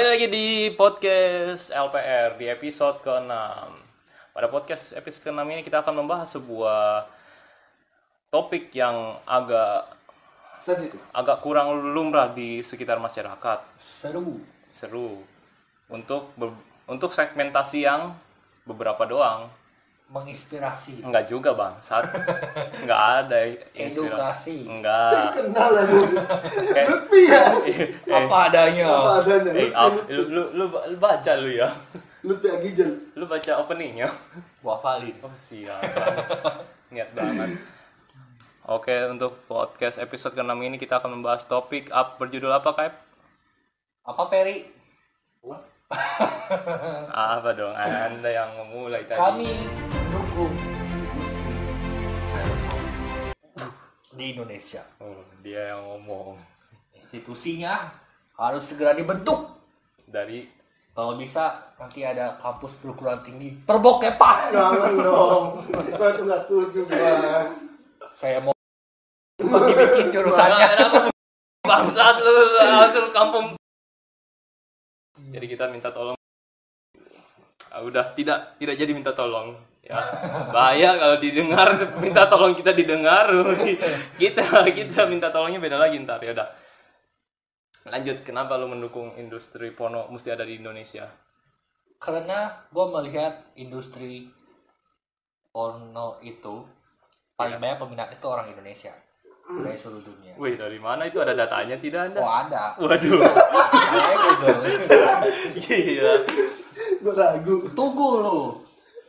Kembali lagi di podcast LPR di episode ke-6. Pada podcast episode ke-6 ini kita akan membahas sebuah topik yang agak sensitif agak kurang lumrah di sekitar masyarakat. seru Seru. Untuk untuk segmentasi yang beberapa doang. Menginspirasi Enggak juga, Bang. Saat enggak ada inspirasi. Edukasi. Enggak. kenal lagi Kayak Lutfi ya eh, apa adanya apa adanya eh, ap- lu, lu, lu, lu baca lu ya. Lutfi Agijel Lu baca openingnya. gua hafalin Oh siap Niat banget Oke untuk podcast episode ke-6 ini kita akan membahas topik up berjudul apa Kaip? apa Peri Apa dong? Anda yang memulai tadi. Kami mendukung industri di Indonesia. Oh, Dia yang ngomong. Institusinya harus segera dibentuk. Dari kalau bisa nanti ada kampus perguruan tinggi perbokepan jangan dong. Gua tuh nggak setuju saya mau dibikin jurusannya. Bangsat lu, lu langsung kampung Jadi kita minta tolong. Ah, Udah tidak tidak jadi minta tolong. Ya. Bahaya kalau didengar minta tolong kita didengar. Kita kita minta tolongnya beda lagi ntar ya udah. Lanjut kenapa lu mendukung industri porno mesti ada di Indonesia? Karena gue melihat industri porno itu paling banyak peminat itu orang Indonesia dari seluruh dunia. wih dari mana itu? Ada datanya tidak Oh ada. Waduh. Saya Google. iya gua ragu. Tunggu lu.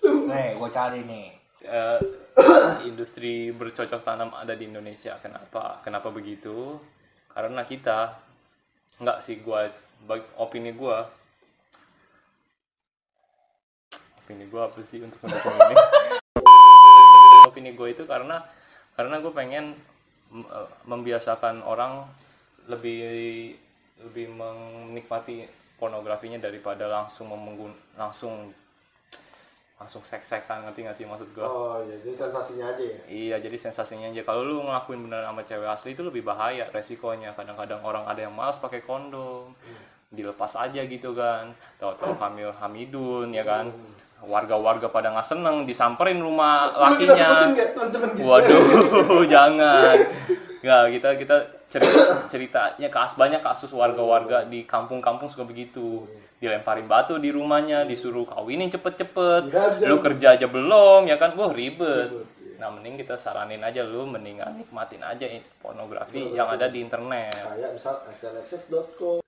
Nih, gue cari nih. Eh, industri bercocok tanam ada di Indonesia. Kenapa? Kenapa begitu? Karena kita nggak sih gua opini gua. Opini gua apa sih untuk mendukung ini? Opini gue itu karena karena gue pengen membiasakan orang lebih lebih menikmati pornografinya daripada langsung memenggun langsung langsung seks-seksan ngerti nggak sih maksud gue oh ya jadi sensasinya aja ya Iya, jadi sensasinya aja. Kalau lu ngelakuin beneran sama cewek asli itu lebih bahaya resikonya. Kadang-kadang orang ada yang malas pakai kondom, dilepas aja gitu kan. Tahu-tahu hamil hamidun ya kan. Warga-warga pada nggak seneng, disamperin rumah lu kita sebutin lakinya. kita Waduh, jangan. Nggak, kita kita cerita ceritanya kasus banyak kasus warga-warga di kampung-kampung suka begitu. Dilemparin batu di rumahnya, disuruh kawinin cepet-cepet. Dihajar. Lu kerja aja belum, ya kan? Wah, ribet. Nah, mending kita saranin aja lu mendingan nikmatin aja pornografi yang ada di internet. kayak misal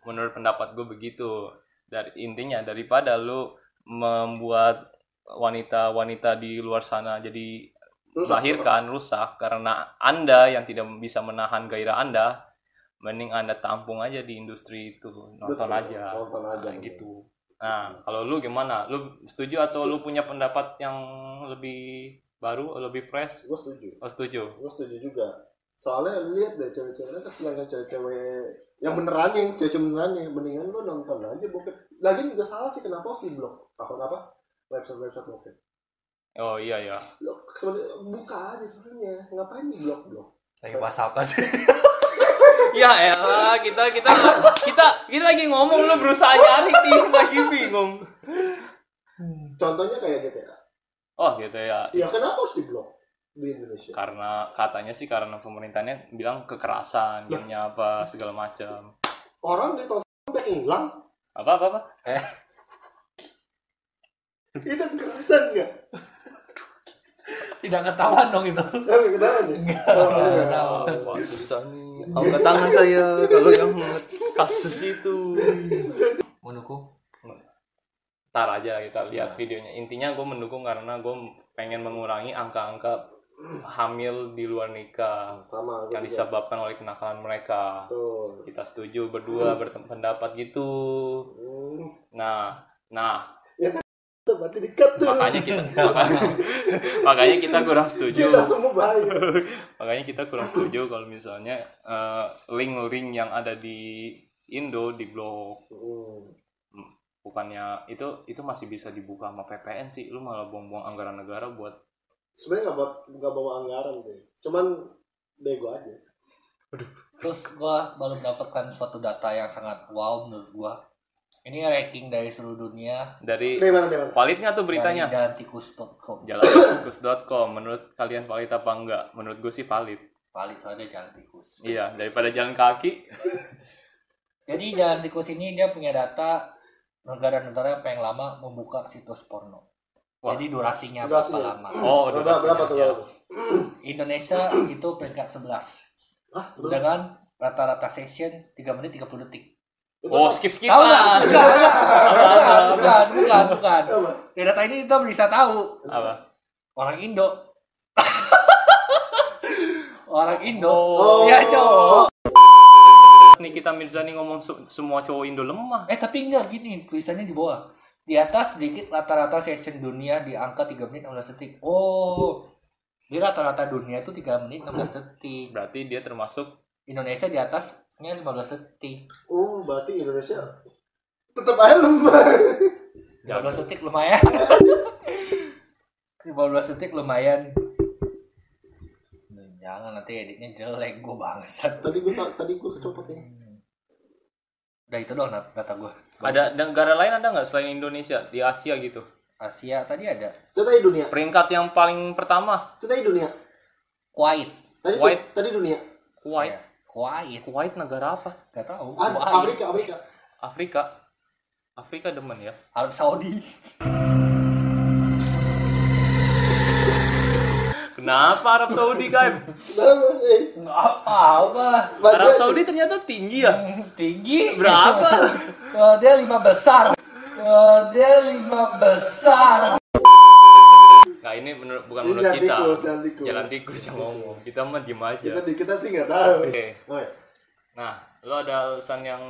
Menurut pendapat gue begitu. Dari intinya daripada lu membuat wanita-wanita di luar sana jadi Rusak, melahirkan rusak karena Anda yang tidak bisa menahan gairah Anda, mending Anda tampung aja di industri itu, nonton Betul, aja. nonton aja. Nah, gitu. Nah, kalau lu gimana? Lu setuju atau lu punya pendapat yang lebih baru, lebih fresh? gua setuju Oh, setuju. gue setuju juga soalnya lu lihat deh cewek-ceweknya kesian kan cewek-cewek yang beneran yang cewek-cewek beneran yang mendingan lu nonton aja bokep lagi juga salah sih kenapa harus di blok tahun apa website website bokep Oh iya ya. lo sebenarnya buka aja sebenarnya ngapain di blok blok Lagi bahas apa sih? Ya elah, kita kita kita kita lagi ngomong lu berusaha nyari tim lagi bingung. contohnya kayak GTA Oh gitu ya. ya kenapa harus di blok di Indonesia Karena katanya sih karena pemerintahnya bilang kekerasan, gamenya apa segala macam. orang di tahun sampai hilang Apa apa apa? itu kekerasan nggak Tidak ketahuan dong itu. Kenapa nih Oh, nggak tahu. Wah susah nih. Angkat tangan saya kalau yang kasus itu. Mendukung. Ntar aja kita lihat videonya. Intinya gue mendukung karena gue pengen mengurangi angka-angka hamil di luar nikah sama yang juga. disebabkan oleh kenakalan mereka. tuh Kita setuju berdua berpendapat gitu. hmm. Nah, nah berarti dekat tuh makanya kita makanya, makanya kita kurang setuju. kita semua bahaya Makanya kita kurang setuju kalau misalnya eh, link-link yang ada di Indo di blog Hmm. bukannya itu itu masih bisa dibuka sama VPN sih lu malah buang-buang anggaran negara buat sebenarnya nggak bawa nggak bawa anggaran sih cuman bego aja Terus gua baru mendapatkan suatu data yang sangat wow menurut gua. Ini ranking dari seluruh dunia. Dari valid nggak tuh beritanya? Dari jalantikus.com. Jalantikus.com. Menurut kalian valid apa enggak? Menurut gue sih valid. Valid soalnya jalan tikus. Iya, daripada jalan kaki. Jadi jalan tikus ini dia punya data negara-negara yang paling lama membuka situs porno. Wah. Jadi durasinya Durasinya. berapa lama? Oh, berapa, durasinya, berapa tuh? ya. Indonesia itu peringkat 11 Ah, sebelas. dengan rata-rata session 3 menit 30 detik. Itu Oh, skip skip Tahu nggak? Bukan, bukan, bukan, bukan? Di data ini kita bisa tahu Apa? orang Indo. orang Indo. Oh. Ya cowok. Nikita Mirzani ngomong semua cowok Indo lemah. Eh tapi enggak gini tulisannya di bawah. Di atas sedikit rata-rata session dunia di angka 3 menit 16 detik. Oh. Di rata-rata dunia itu 3 menit 16 detik. Berarti dia termasuk Indonesia di atasnya 15 detik. Oh, berarti Indonesia tetap aja lemah. 15 detik lumayan. 15 detik lumayan. Jangan nanti editnya jelek gue bangsat. Tadi gue tadi gue kecopot ya. Udah itu doang dat- data gue. ada negara lain ada nggak selain Indonesia di Asia gitu? Asia tadi ada Itu tadi dunia. Peringkat yang paling pertama Itu tadi dunia. Kuwait. Tadi White. tuh- tadi dunia. Kuwait. Ya, Kuwait. Kuwait negara apa? Gak tahu. Kuwait. Afrika, Afrika. Afrika. Afrika demen ya. Arab Saudi. Kenapa Arab Saudi kan? Kenapa? Nggak apa-apa. Arab Saudi ternyata tinggi ya. Tinggi. Berapa? Eh, dia lima besar. Eh, dia lima besar. Nah ini menurut bukan Ini menurut jalan kita. tikus, jalan tikus. Jalan tikus yang ngomong. Kita mah diem aja. kita di kita sih nggak tahu. Oke. Oh, ya. Nah, lo ada alasan yang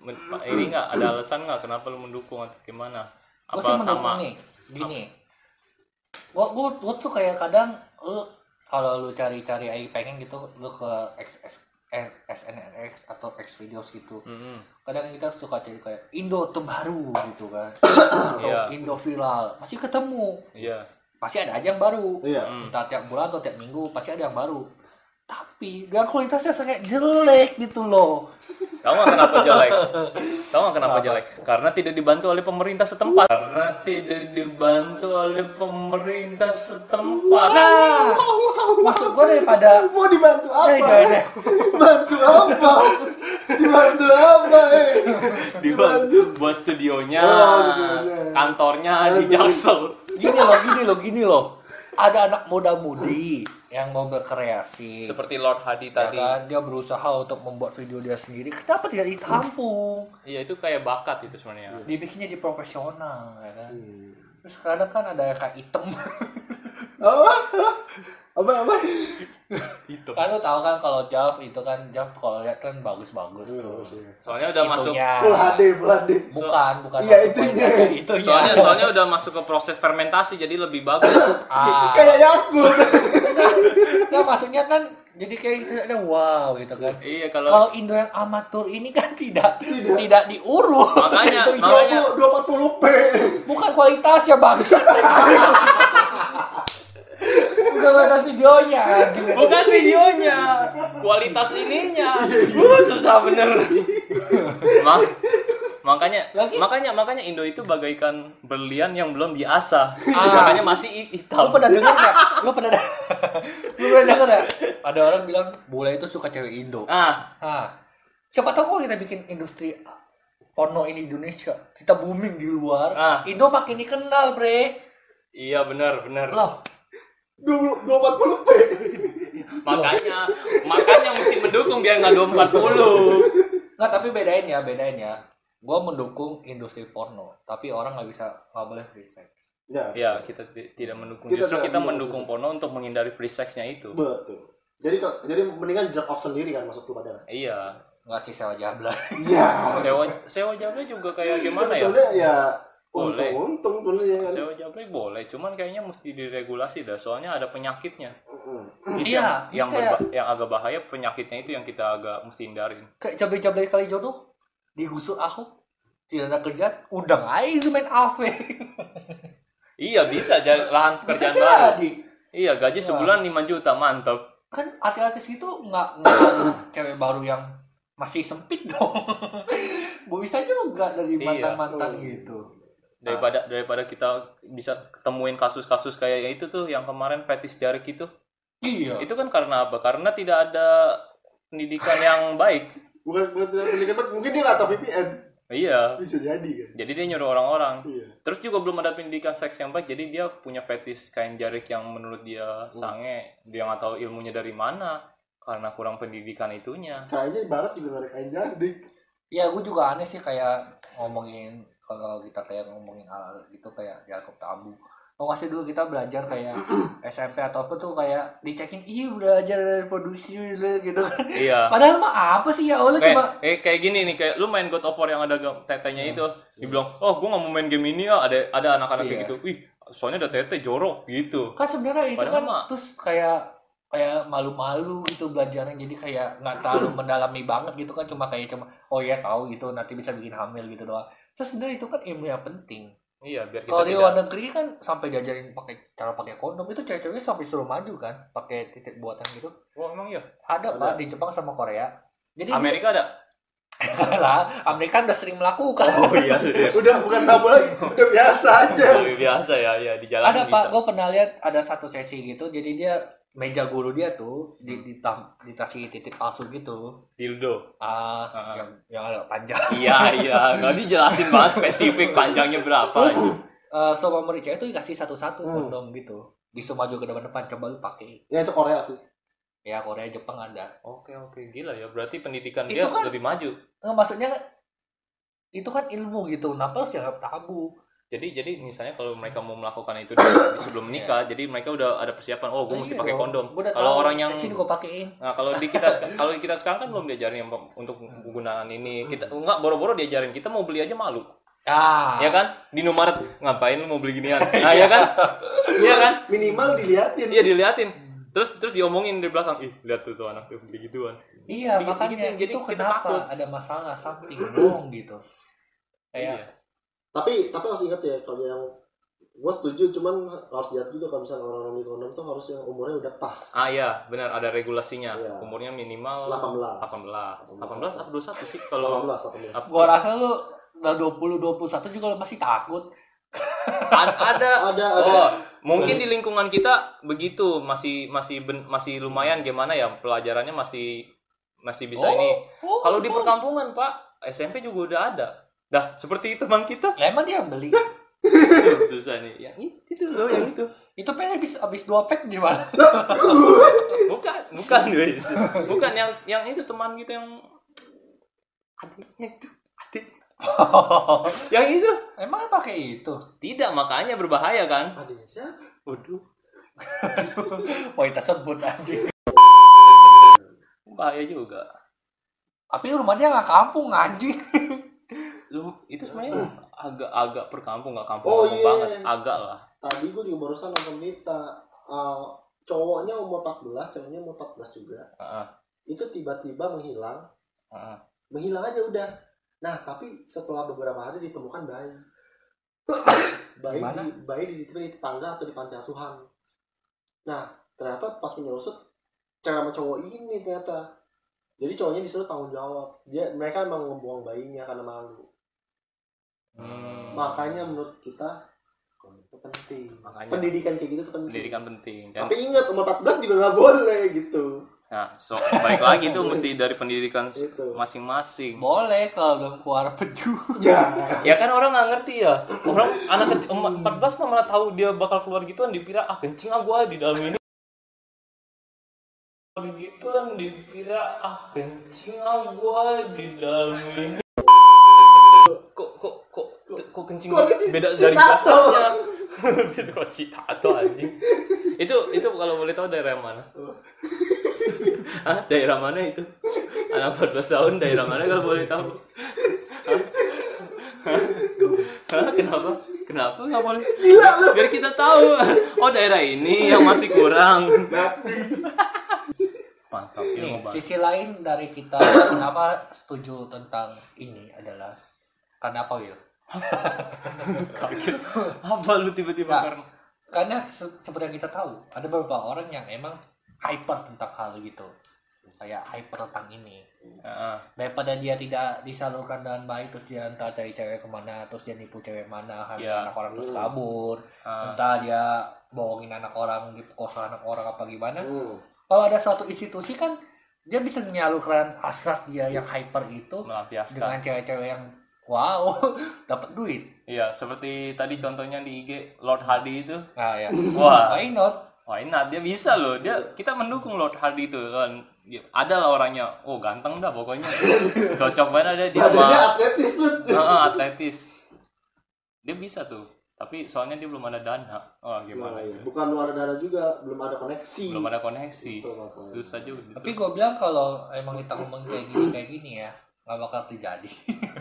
men- ini nggak? Ada alasan nggak kenapa lo mendukung atau gimana? Gue Apa sih mendukung sama? nih. Gini. Gue gue gue tuh kayak kadang lu kalau lu cari-cari AI pengen gitu lu ke X, X, eh, SNX atau X videos gitu. Mm-mm. Kadang kita suka cari kayak Indo terbaru gitu kan. atau Iya. Indo viral. Masih ketemu. Iya. Pasti ada aja yang baru. Iya. Entah tiap bulan atau tiap minggu pasti ada yang baru. Tapi dia kualitasnya sangat jelek gitu loh. Tahu nggak kenapa jelek? Tahu nggak kenapa jelek? Karena tidak dibantu oleh pemerintah setempat. Karena tidak dibantu oleh pemerintah setempat. Nah, maksud gue daripada Mau dibantu apa? Eh, gak ada. Bantu apa? Dibantu apa? Eh? Dibantu buat studionya, Oh, kantornya di Jaksel. gini loh, gini loh, gini loh. Ada anak muda-mudi yang mau berkreasi. Seperti Lord Hadi Ya tadi. kan, dia berusaha untuk membuat video dia sendiri. Kenapa tidak ditampung? Iya itu kayak bakat itu sebenarnya. Dibikinnya di profesional, ya kan. Terus kadang kan ada kayak item. Apa? Apa? Itu. kan lu tahu kan kalau Jav itu kan Jav kalau lihat kan bagus-bagus tuh. Soalnya udah masuk. Itunya. Full HD, Full HD. Bukan, bukan. Iya, poinnya Itunya. Soalnya soalnya udah masuk ke proses fermentasi jadi lebih bagus. ah, Kayak Yakult. nah, maksudnya kan jadi kayak gitu ada wow gitu kan. iya kalau Kalau Indo yang amatur ini kan tidak tidak, diurus. Makanya, Itu makanya. Dua 240p. bukan kualitasnya bangsa. bukan kualitas videonya bukan videonya, kualitas ininya. Uh, susah bener. Ma makanya Lagi- makanya makanya Indo itu bagaikan berlian yang belum diasah. Ah. Makanya masih hi- Lu hitam. pernah dengar nggak? Lu pernah Lu pernah dengar nggak? Ada orang bilang bule itu suka cewek Indo. Ah, Ah, siapa tahu kalau kita bikin industri porno ini di Indonesia, kita booming di luar, Ah. Indo makin dikenal, bre. iya benar benar. Loh, 240p. Makanya makanya mesti mendukung biar nggak 240. nggak tapi bedain ya, bedain ya. Gua mendukung industri porno, tapi orang nggak bisa nggak boleh free sex. Ya. Ya, kita ti- tidak mendukung. Kita Justru kita mendukung porno untuk menghindari free sex-nya itu. Betul. Jadi kalau- jadi mendingan jerk off sendiri kan masuk ke badan. Iya. Nggak sih sewa jabla. Iya. Sewa sewa jablay juga kayak gimana ya? Sebenarnya ya Boleh. untung-untung sebenarnya kan. Sewa jablay boleh, cuman kayaknya mesti diregulasi dah. Soalnya ada penyakitnya. Mm. Iya, yang yang, kayak- berba- yang agak bahaya penyakitnya itu yang kita agak mesti hindarin. Kayak cabai-cabai kali jodoh digusur Ahok tidak ada kerjaan, udang aja main AV. Iya bisa jadi lahan Bisa pekerjaan baru. jadi. Iya gaji sebulan 5 juta mantap. Kan artis-artis itu nggak cewek baru yang masih sempit dong bisa juga dari Iya. mantan mantan Oh. gitu daripada daripada kita bisa ketemuin kasus-kasus kayak itu tuh yang kemarin fetis jari itu. Iya. Itu kan karena apa? Karena tidak ada pendidikan yang baik. Bukan bukan tidak pendidikan mungkin dia nggak tahu VPN iya. Bisa jadi kan? Jadi dia nyuruh orang-orang. Iya. Terus juga belum ada pendidikan seks yang baik jadi dia punya fetis kain jarik yang menurut dia sange. Dia nggak tahu ilmunya dari mana karena kurang pendidikan itunya. Kayaknya ibarat juga nggak ada kain jadik ya gue juga aneh sih kayak ngomongin kalau kita kayak ngomongin hal gitu kayak dianggap tabu. Oh masih dulu kita belajar kayak SMP atau apa tuh kayak dicekin iya belajar dari produksi gitu. Iya. Padahal mah apa sih ya? Allah kayak coba eh, kayak gini nih kayak lu main God of War yang ada tetenya itu dibilang oh gua nggak mau main game ini ya ada ada anak-anak kayak Iya. gitu. Wih soalnya ada tete jorok gitu. Kan sebenarnya itu Padahal kan mah- terus kayak kayak malu-malu itu belajarnya jadi kayak nggak terlalu mendalami banget gitu kan cuma kayak cuma oh ya tahu gitu nanti bisa bikin hamil gitu doang terus sebenarnya itu kan ilmu yang penting. Iya biar kita kalau di tidak luar negeri kan sampai diajarin pakai cara pakai kondom itu cewek-ceweknya sampai suruh maju kan pakai titik buatan gitu. Oh emang iya? Ada, Ada. pak di Jepang sama Korea. Jadi Amerika ada? Lah Amerika udah sering melakukan. Oh iya. Udah bukan tabu lagi. Udah biasa aja. Oh, biasa ya ya di jalan ada bisa. pak gue pernah lihat ada satu sesi gitu jadi dia meja guru dia tuh di ditam, dikasih titik palsu gitu. Dildo. Ah Ah. yang yang ada panjang. Iya iya. Nggak dijelasin banget spesifik panjangnya berapa terus eh semua murid cewek tuh dikasih satu-satu Hmm. kondom gitu. Disuruh maju ke depan-depan coba lu pakai. Ya itu Korea sih. Ya Korea Jepang ada. Oke oke. Gila ya berarti pendidikan Itu dia kan- lebih maju. Nggak maksudnya itu kan ilmu gitu. Kenapa harus dianggap tabu jadi jadi misalnya kalau mereka mau melakukan itu di, di sebelum menikah jadi mereka udah ada persiapan oh gue Nah, mesti iya pakai kondom kalau orang yang gue pakein Nah, kalau di kita kalau kita sekarang kan belum diajarin yang untuk penggunaan ini. Kita enggak boro-boro diajarin. Kita mau beli aja malu. ah Ya kan? Di Indomaret ngapain lu mau beli ginian? Nah, ya kan? Iya kan? minimal diliatin Iya diliatin. Terus terus diomongin di belakang, ih lihat tuh tuh anak tuh beli gituan. iya Dikit-dikit makanya jadi itu kita kenapa takut. ada masalah something wrong gitu kayak Iya. Tapi tapi harus ingat ya kalau yang gue setuju cuman harus lihat juga kalau misalnya orang-orang di kondom tuh harus yang umurnya udah pas Ah iya, benar ada regulasinya. Iya. Umurnya minimal 18. 18. 18 18 atau 21 sih kalau 18 18 Ap- gua rasa lu udah 20 21 juga masih takut A- ada ada ada Oh, mungkin di lingkungan kita begitu masih masih ben- masih lumayan gimana ya pelajarannya masih masih bisa Oh, ini. oh, Kalau di oh. perkampungan, Pak, SMP juga udah ada. Dah, seperti teman kita. ya emang dia beli Susah nih. Yang itu loh, yang itu. itu pengen habis habis dua pack gimana Bukan, bukan guys. Bukan yang yang itu teman kita yang adiknya itu, adik. Yang itu. emang pakai itu Tidak, makanya berbahaya kan? adanya siapa Waduh, oh kita sebut aja bahaya juga. tapi rumahnya nggak kampung anjing Lu itu sebenarnya agak-agak perkampung, nggak kampung Oh, iya. banget, agak lah. tadi gue juga barusan nonton berita uh, cowoknya umur 14 ceweknya umur 14 juga. Heeh, itu tiba-tiba menghilang. Heeh. menghilang aja udah. Nah tapi setelah beberapa hari ditemukan bayi. Bayi di bayi di, di tetangga atau di panti asuhan. Nah ternyata pas menyusut cewek sama cowok ini ternyata. Jadi cowoknya disuruh tanggung jawab. Dia mereka emang membuang bayinya karena malu Hmm. makanya menurut kita itu penting Makanya pendidikan kayak gitu tuh penting pendidikan penting. Dan, tapi ingat umur 14 juga nggak boleh gitu nah, so, baik lagi itu mesti dari pendidikan masing-masing. boleh kalau belum keluar peju ya Ya kan orang nggak ngerti ya. Orang anak kecil em- 14 mah malah tahu dia bakal keluar gituan dipira ah kencing ah gua di dalam ini. Gituan dipira ah kencing ah gua di dalam ini. Kencing Kok kencing beda dari biasanya. beda kok Citato anjing. Itu itu kalau boleh tahu daerah mana? Hah? Daerah mana itu? Anak 14 tahun daerah mana kalau boleh tahu? Hah? Kenapa? Kenapa nggak boleh? Gila lu. Biar kita tahu. Oh daerah ini yang masih kurang. Mantap Nih, sisi lain dari kita kenapa setuju tentang ini adalah karena apa Will? Kaget. Apa lu tiba-tiba Nah, karena? Karena se- seperti yang kita tahu ada beberapa orang yang emang hyper tentang hal gitu. kayak hyper tentang ini Heeh. daripada dia tidak disalurkan dengan baik terus dia entah cari cewek ke mana terus dia nipu cewek mana hamil Iya. anak orang terus kabur Ah. entah dia bohongin anak orang diperkosa anak orang apa gimana Hmm. kalau ada suatu institusi kan dia bisa menyalurkan hasrat dia yang hyper itu dengan cewek-cewek yang wow dapat duit. Iya seperti tadi contohnya di IG Lord Hardy itu. Nah ya wah. Why not? Why not? Dia bisa loh. Dia kita mendukung Lord Hardy itu kan. Dia- ada lah orangnya. Oh ganteng dah pokoknya. Cocok banget ada dia. Sama atletis tuh. Heeh, atletis. Dia bisa tuh. Tapi soalnya dia belum ada dana. Oh Nah, gimana iya. itu Bukan luar dana juga, belum ada koneksi. belum ada koneksi. Itu susah juga tapi gue bilang kalau emang kita ngomong kayak gini kayak gini ya nggak bakal terjadi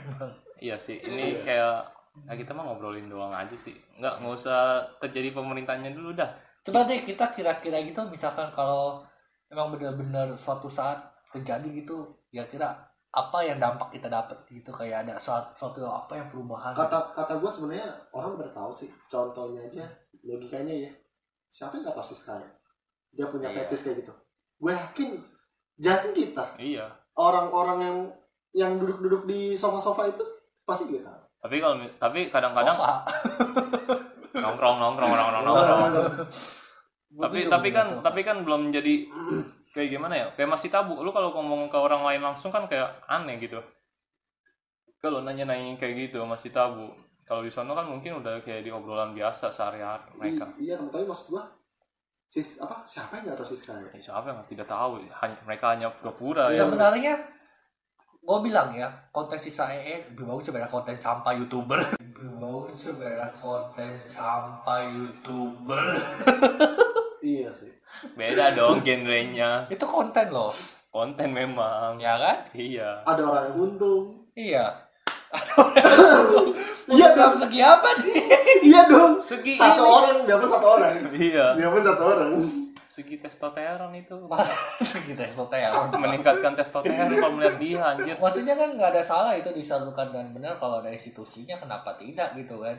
iya sih ini kayak nah kita mah ngobrolin doang aja sih nggak nggak usah terjadi pemerintahnya dulu dah coba deh kita kira-kira gitu misalkan kalau emang benar-benar suatu saat terjadi gitu ya kira apa yang dampak kita dapat gitu kayak ada suatu, suatu apa yang perubahan gitu. Kata kata gue sebenarnya orang udah tahu sih. Contohnya aja logikanya ya. Siapa yang nggak tahu sih sekarang? Dia punya Iya. fetish kayak gitu. Gue yakin jangan kita iya orang-orang yang yang duduk-duduk di sofa-sofa itu pasti dia tahu. tapi kalau tapi kadang-kadang nongkrong. Nongkrong nongkrong nongkrong tapi tapi kan tapi kan belum jadi kayak gimana ya? Kayak masih tabu. Lu kalau ngomong ke orang lain langsung kan kayak aneh gitu. Kalau nanya nanya kayak gitu masih tabu. Kalau di sana kan mungkin udah kayak di obrolan biasa sehari-hari mereka. I- iya, tapi maksud gue sis apa siapa yang nggak tahu sekarang? Ya, siapa yang tidak tahu. Hanya mereka hanya pura-pura ya sebenarnya gue bilang ya konten sisa EE lebih bagus sebenarnya konten sampah youtuber lebih bagus sebenarnya konten sampah youtuber Iya sih. beda dong genrenya itu konten loh konten memang ya kan iya Ada orang yang untung. iya Iya dalam segi apa nih Iya dong. Segi satu ini. orang, dia pun satu orang. iya Dia pun satu orang. Segi testosteron itu segi testosteron meningkatkan testosteron kalau melihat dia anjir maksudnya kan nggak ada salah itu disalurkan dan benar kalau ada institusinya kenapa tidak gitu kan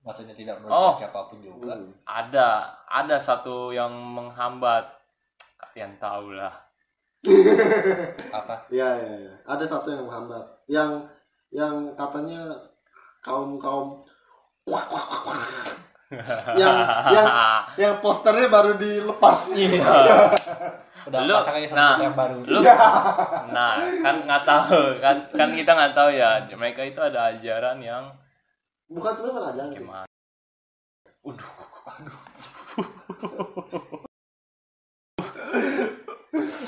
maksudnya tidak Oh. merugikan siapa pun juga Hmm. ada ada satu yang menghambat kalian tahu lah apa Iya, iya, iya. Ada satu yang menghambat. Yang yang katanya kaum kaum yang yang yang posternya baru dilepas. Iya. udah Lu- pasang nah, yang baru lu nah kan nggak tahu kan kan kita nggak tahu ya mereka itu ada ajaran yang Bukan sebenarnya malah ajaran sih. gimana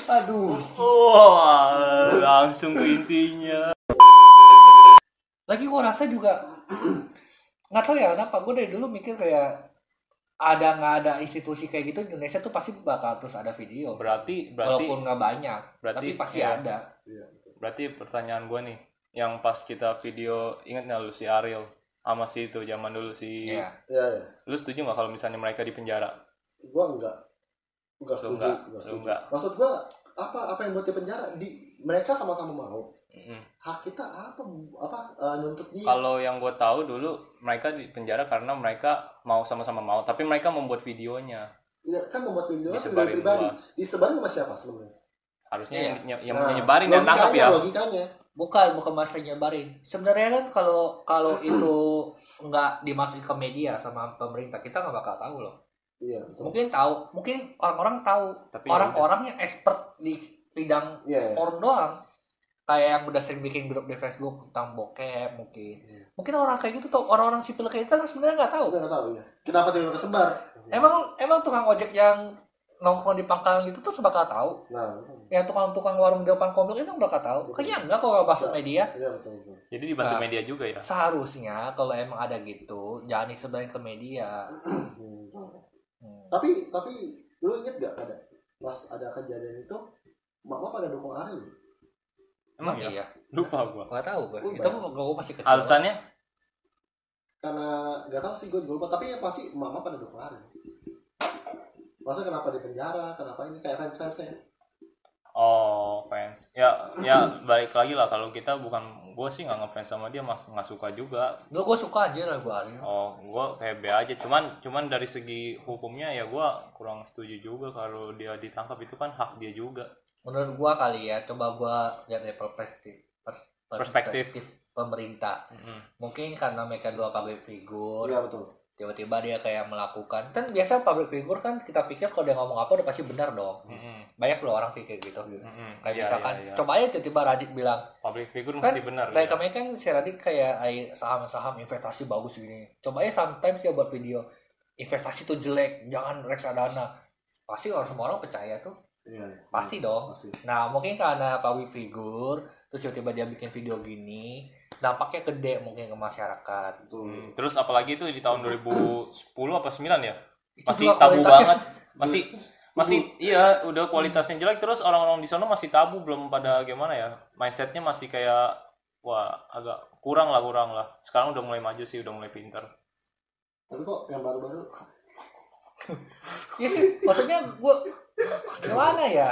aduh Wah, langsung ke intinya. lagi gua rasa juga nggak tahu ya kenapa gue dari dulu mikir kayak ada nggak ada institusi kayak gitu Indonesia tuh pasti bakal terus ada video Berarti berarti walaupun nggak banyak berarti tapi pasti iya. ada berarti pertanyaan gue nih, yang pas kita video ingat nggak lu si Ariel sama si itu zaman dulu si Iya. Iya, iya. lu setuju nggak kalau misalnya mereka di penjara? Gua enggak. Enggak setuju. enggak, enggak lu setuju. enggak. Maksud gua apa apa yang buat di penjara di mereka sama-sama mau. Mm-mm. Hak kita apa apa eh, nuntut dia. Kalau yang gue tahu dulu mereka di penjara karena mereka mau sama-sama mau, tapi mereka membuat videonya. Ya, kan membuat video Disebarin pribadi. luas. Disebarin sama siapa sebenarnya? Harusnya Iya. yang, yang, Nah, menyebarin yang tangkap ya. Logikanya. bukan bukan masa nyebarin sebenarnya kan kalau kalau itu nggak dimasukin ke media sama pemerintah kita nggak bakal tahu loh Iya, betul. mungkin tahu mungkin orang-orang tahu Tapi ya orang-orang yang expert di bidang Iya. iya. porn doang kayak yang udah sering bikin grup di Facebook tentang bokep mungkin Iya. mungkin orang kayak gitu tuh orang-orang sipil kayak kita kan sebenarnya nggak tahu nggak tahu ya. Kenapa tiba kesebar? emang emang tukang ojek yang nongkrong di pangkalan gitu tuh bakal tahu Nah, yang tukang-tukang warung di depan komplek itu bakal tahu kayaknya enggak kalau nggak masuk media iya betul betul. Jadi dibantu Nah. media juga ya. seharusnya kalau emang ada gitu jangan disebarin ke media Hmm. Tapi tapi lu inget gak ada pas ada kejadian itu mama pada dukung Ariel Emang ya? iya Lupa gua. nggak tahu gue Lupa. itu gue masih kecil Alasannya? karena nggak tahu sih gue juga lupa tapi yang pasti mama pada dukung Ariel maksudnya kenapa di penjara kenapa ini kayak fans fansnya Oh fans, ya ya balik lagi lah kalau kita bukan gue sih nggak ngefans sama dia mas nggak suka juga. Dulu gue suka aja lah gue. Oh gue kayak B aja, cuman cuman dari segi hukumnya ya gue kurang setuju juga kalau dia ditangkap itu kan hak dia juga. Menurut gue kali ya, coba gue lihat dari perspektif pers- Perspektif. pemerintah. Mm-mm. Mungkin karena mereka dua public figure, iya betul tiba-tiba dia kayak melakukan. Kan biasa public figure kan kita pikir kalau dia ngomong apa udah pasti benar dong. Mm-mm. Banyak loh orang pikir gitu. Mm-mm. Kayak Iya, misalkan, iya, iya. coba aja tiba-tiba Radit bilang, public figure kan mesti benar. kayak ya. kemarin kan si Radit kayak ay, saham-saham investasi bagus gini. Coba aja sometimes dia buat video investasi tuh jelek, jangan reksadana. Pasti orang semua orang percaya tuh, iya iya. pasti dong. pasti Nah mungkin karena public figure, terus tiba-tiba dia bikin video gini, dampaknya gede mungkin ke masyarakat. Hmm, Terus apalagi itu di tahun 2010 apa 9 ya? Itu Masih tabu banget. Masih masih iya udah kualitasnya jelek. Terus orang-orang di sana masih tabu belum pada gimana ya? Mindsetnya masih kayak wah agak kurang lah kurang lah. Sekarang udah mulai maju sih udah mulai pinter. Tapi kok yang baru-baru? Iya sih, maksudnya gue gimana ya?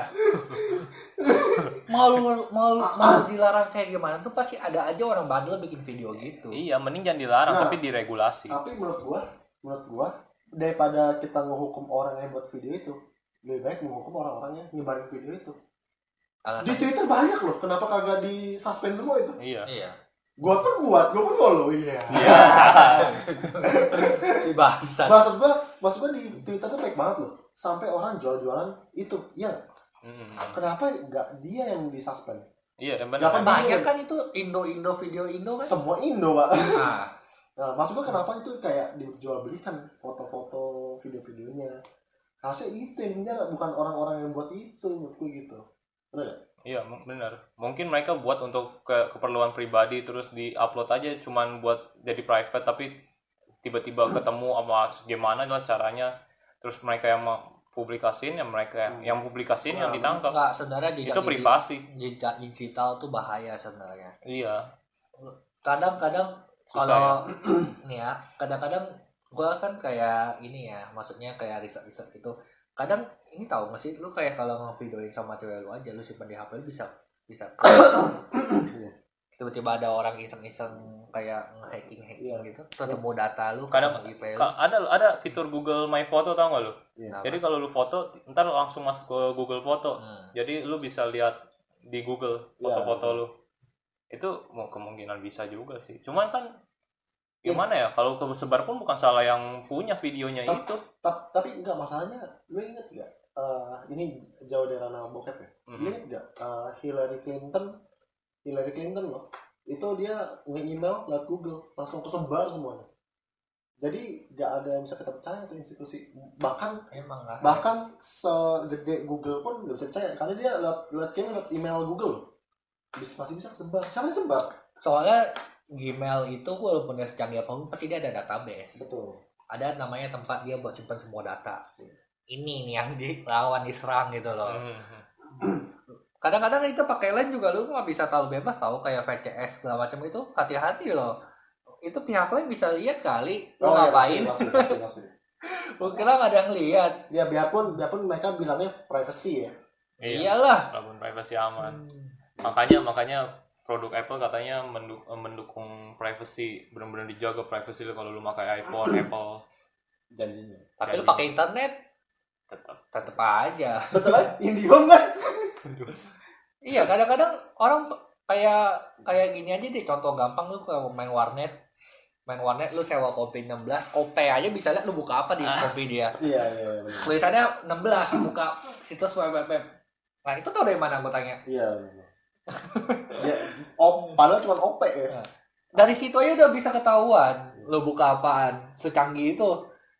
Mau mau mau dilarang kayak gimana tuh pasti ada aja orang bandel bikin video gitu. iya mending jangan dilarang Nah. tapi diregulasi tapi menurut gua menurut gua daripada kita ngehukum orang yang buat video itu lebih baik menghukum orang-orang yang nyebarin video itu di Alasannya, Twitter banyak loh kenapa kagak di suspend semua itu iya iya. gua pun buat gua pun follow iya Si bangsat. maksud gua maksud gua di Twitter tuh baik banget loh sampai orang jual-jualan itu iya nggak? Mm-mm. kenapa nggak dia yang di suspend iya benar. Banyak kan itu Indo-Indo video Indo kan. semua Indo pak. Nah, nah maksud gua kenapa itu kayak dijual-belikan foto-foto video-videonya? Harusnya itu yang penjara bukan orang-orang yang buat itu menurut gua gitu. Benar iya benar. Mungkin mereka buat untuk ke keperluan pribadi terus di upload aja cuman buat jadi private tapi tiba-tiba ketemu apa gimana lah caranya terus mereka yang mau publikasiin yang mereka yang publikasiin yang Nah, ditangkap. enggak sebenarnya jejak itu privasi. Jejak digital tuh bahaya sebenarnya. iya. Kadang-kadang kalau nih ya kadang-kadang gua kan kayak ini ya maksudnya kayak riset-riset gitu. Kadang ini tahu nggak sih lu kayak kalau ngevideoin sama cewek lu aja lu simpen di HP lu bisa bisa tiba-tiba ada orang iseng-iseng kayak nge-hacking hacking Iya. gitu ketemu data lu Kadang- IP lu ada ada fitur Google My Photo tau gak lu Iya. jadi kalau lu foto ntar langsung masuk ke Google Foto Hmm. jadi lu bisa lihat di Google Iya. foto-foto lu itu mau kemungkinan bisa juga sih cuman kan gimana ya kalau kesebar pun bukan salah yang punya videonya Tap- itu Ta- tapi enggak masalahnya lu inget gak Eh, ini jauh dari ranah bokep ya lu Mhm. inget gak Eh, Hillary Clinton Hillary Clinton loh itu dia nge-email lewat Google langsung kesebar semuanya. Jadi nggak ada yang bisa kita percaya tuh institusi. Bahkan emang lah. bahkan segede Google pun nggak bisa percaya karena dia lewat lewat lewat email Google bisa masih bisa kesebar siapa yang sebar soalnya Gmail itu walaupun dia secanggih apa pun pasti dia ada database. Betul. Ada namanya tempat dia buat simpan semua data. Ini nih yang dilawan diserang gitu loh. Mhm. kadang-kadang itu pakai lain juga lu nggak bisa tahu bebas tahu kayak VCS segala macam itu hati-hati loh. Itu pihak lain bisa lihat kali lu oh ya ngapain? pasti pasti, pasti. lu kira nggak ada yang lihat. Ya biarpun biarpun mereka bilangnya privacy ya. Iya iyalah. walaupun privacy aman. Makanya makanya produk Apple katanya mendu- mendukung privacy benar-benar dijaga privacy lu kalau lu pakai iPhone Apple. Janjinya. Tapi lu pakai internet tetap tetep aja. Betul kan Indihome kan iya kadang-kadang orang kayak kayak gini aja deh contoh gampang lu kalau main warnet main warnet lu sewa kopi 16 kopi aja bisa lihat lu buka apa di kopi dia. Iya iya iya benar. tulisannya 16 buka situs web web web. nah itu tau dari mana gue tanya iya ya op padahal cuma op ya. Dari situ aja udah bisa ketahuan lu buka apaan secanggih itu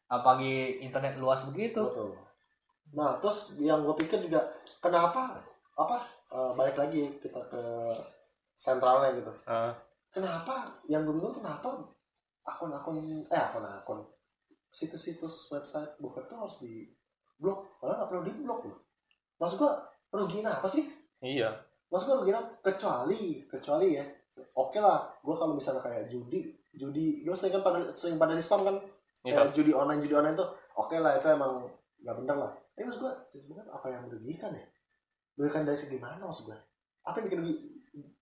apalagi internet luas begitu. Betul nah terus yang gue pikir juga kenapa apa eh, balik lagi kita ke sentralnya gitu. Eh, kenapa yang gue bingung kenapa akun-akun eh akun-akun situs-situs website bukan tuh harus di blok malah nggak perlu di blok loh. Maksud gue rugiin apa sih? Iya. Maksud gue rugiin apa? Kecuali kecuali ya oke lah gue kalau misalnya kayak judi judi gue sering kan pada sering pada di spam kan? Iya. Kayak judi online judi online tuh oke lah itu emang nggak bener lah tapi maksud gue sebenarnya apa yang merugikan ya? Merugikan dari segi mana maksud gue apa yang bikin gi-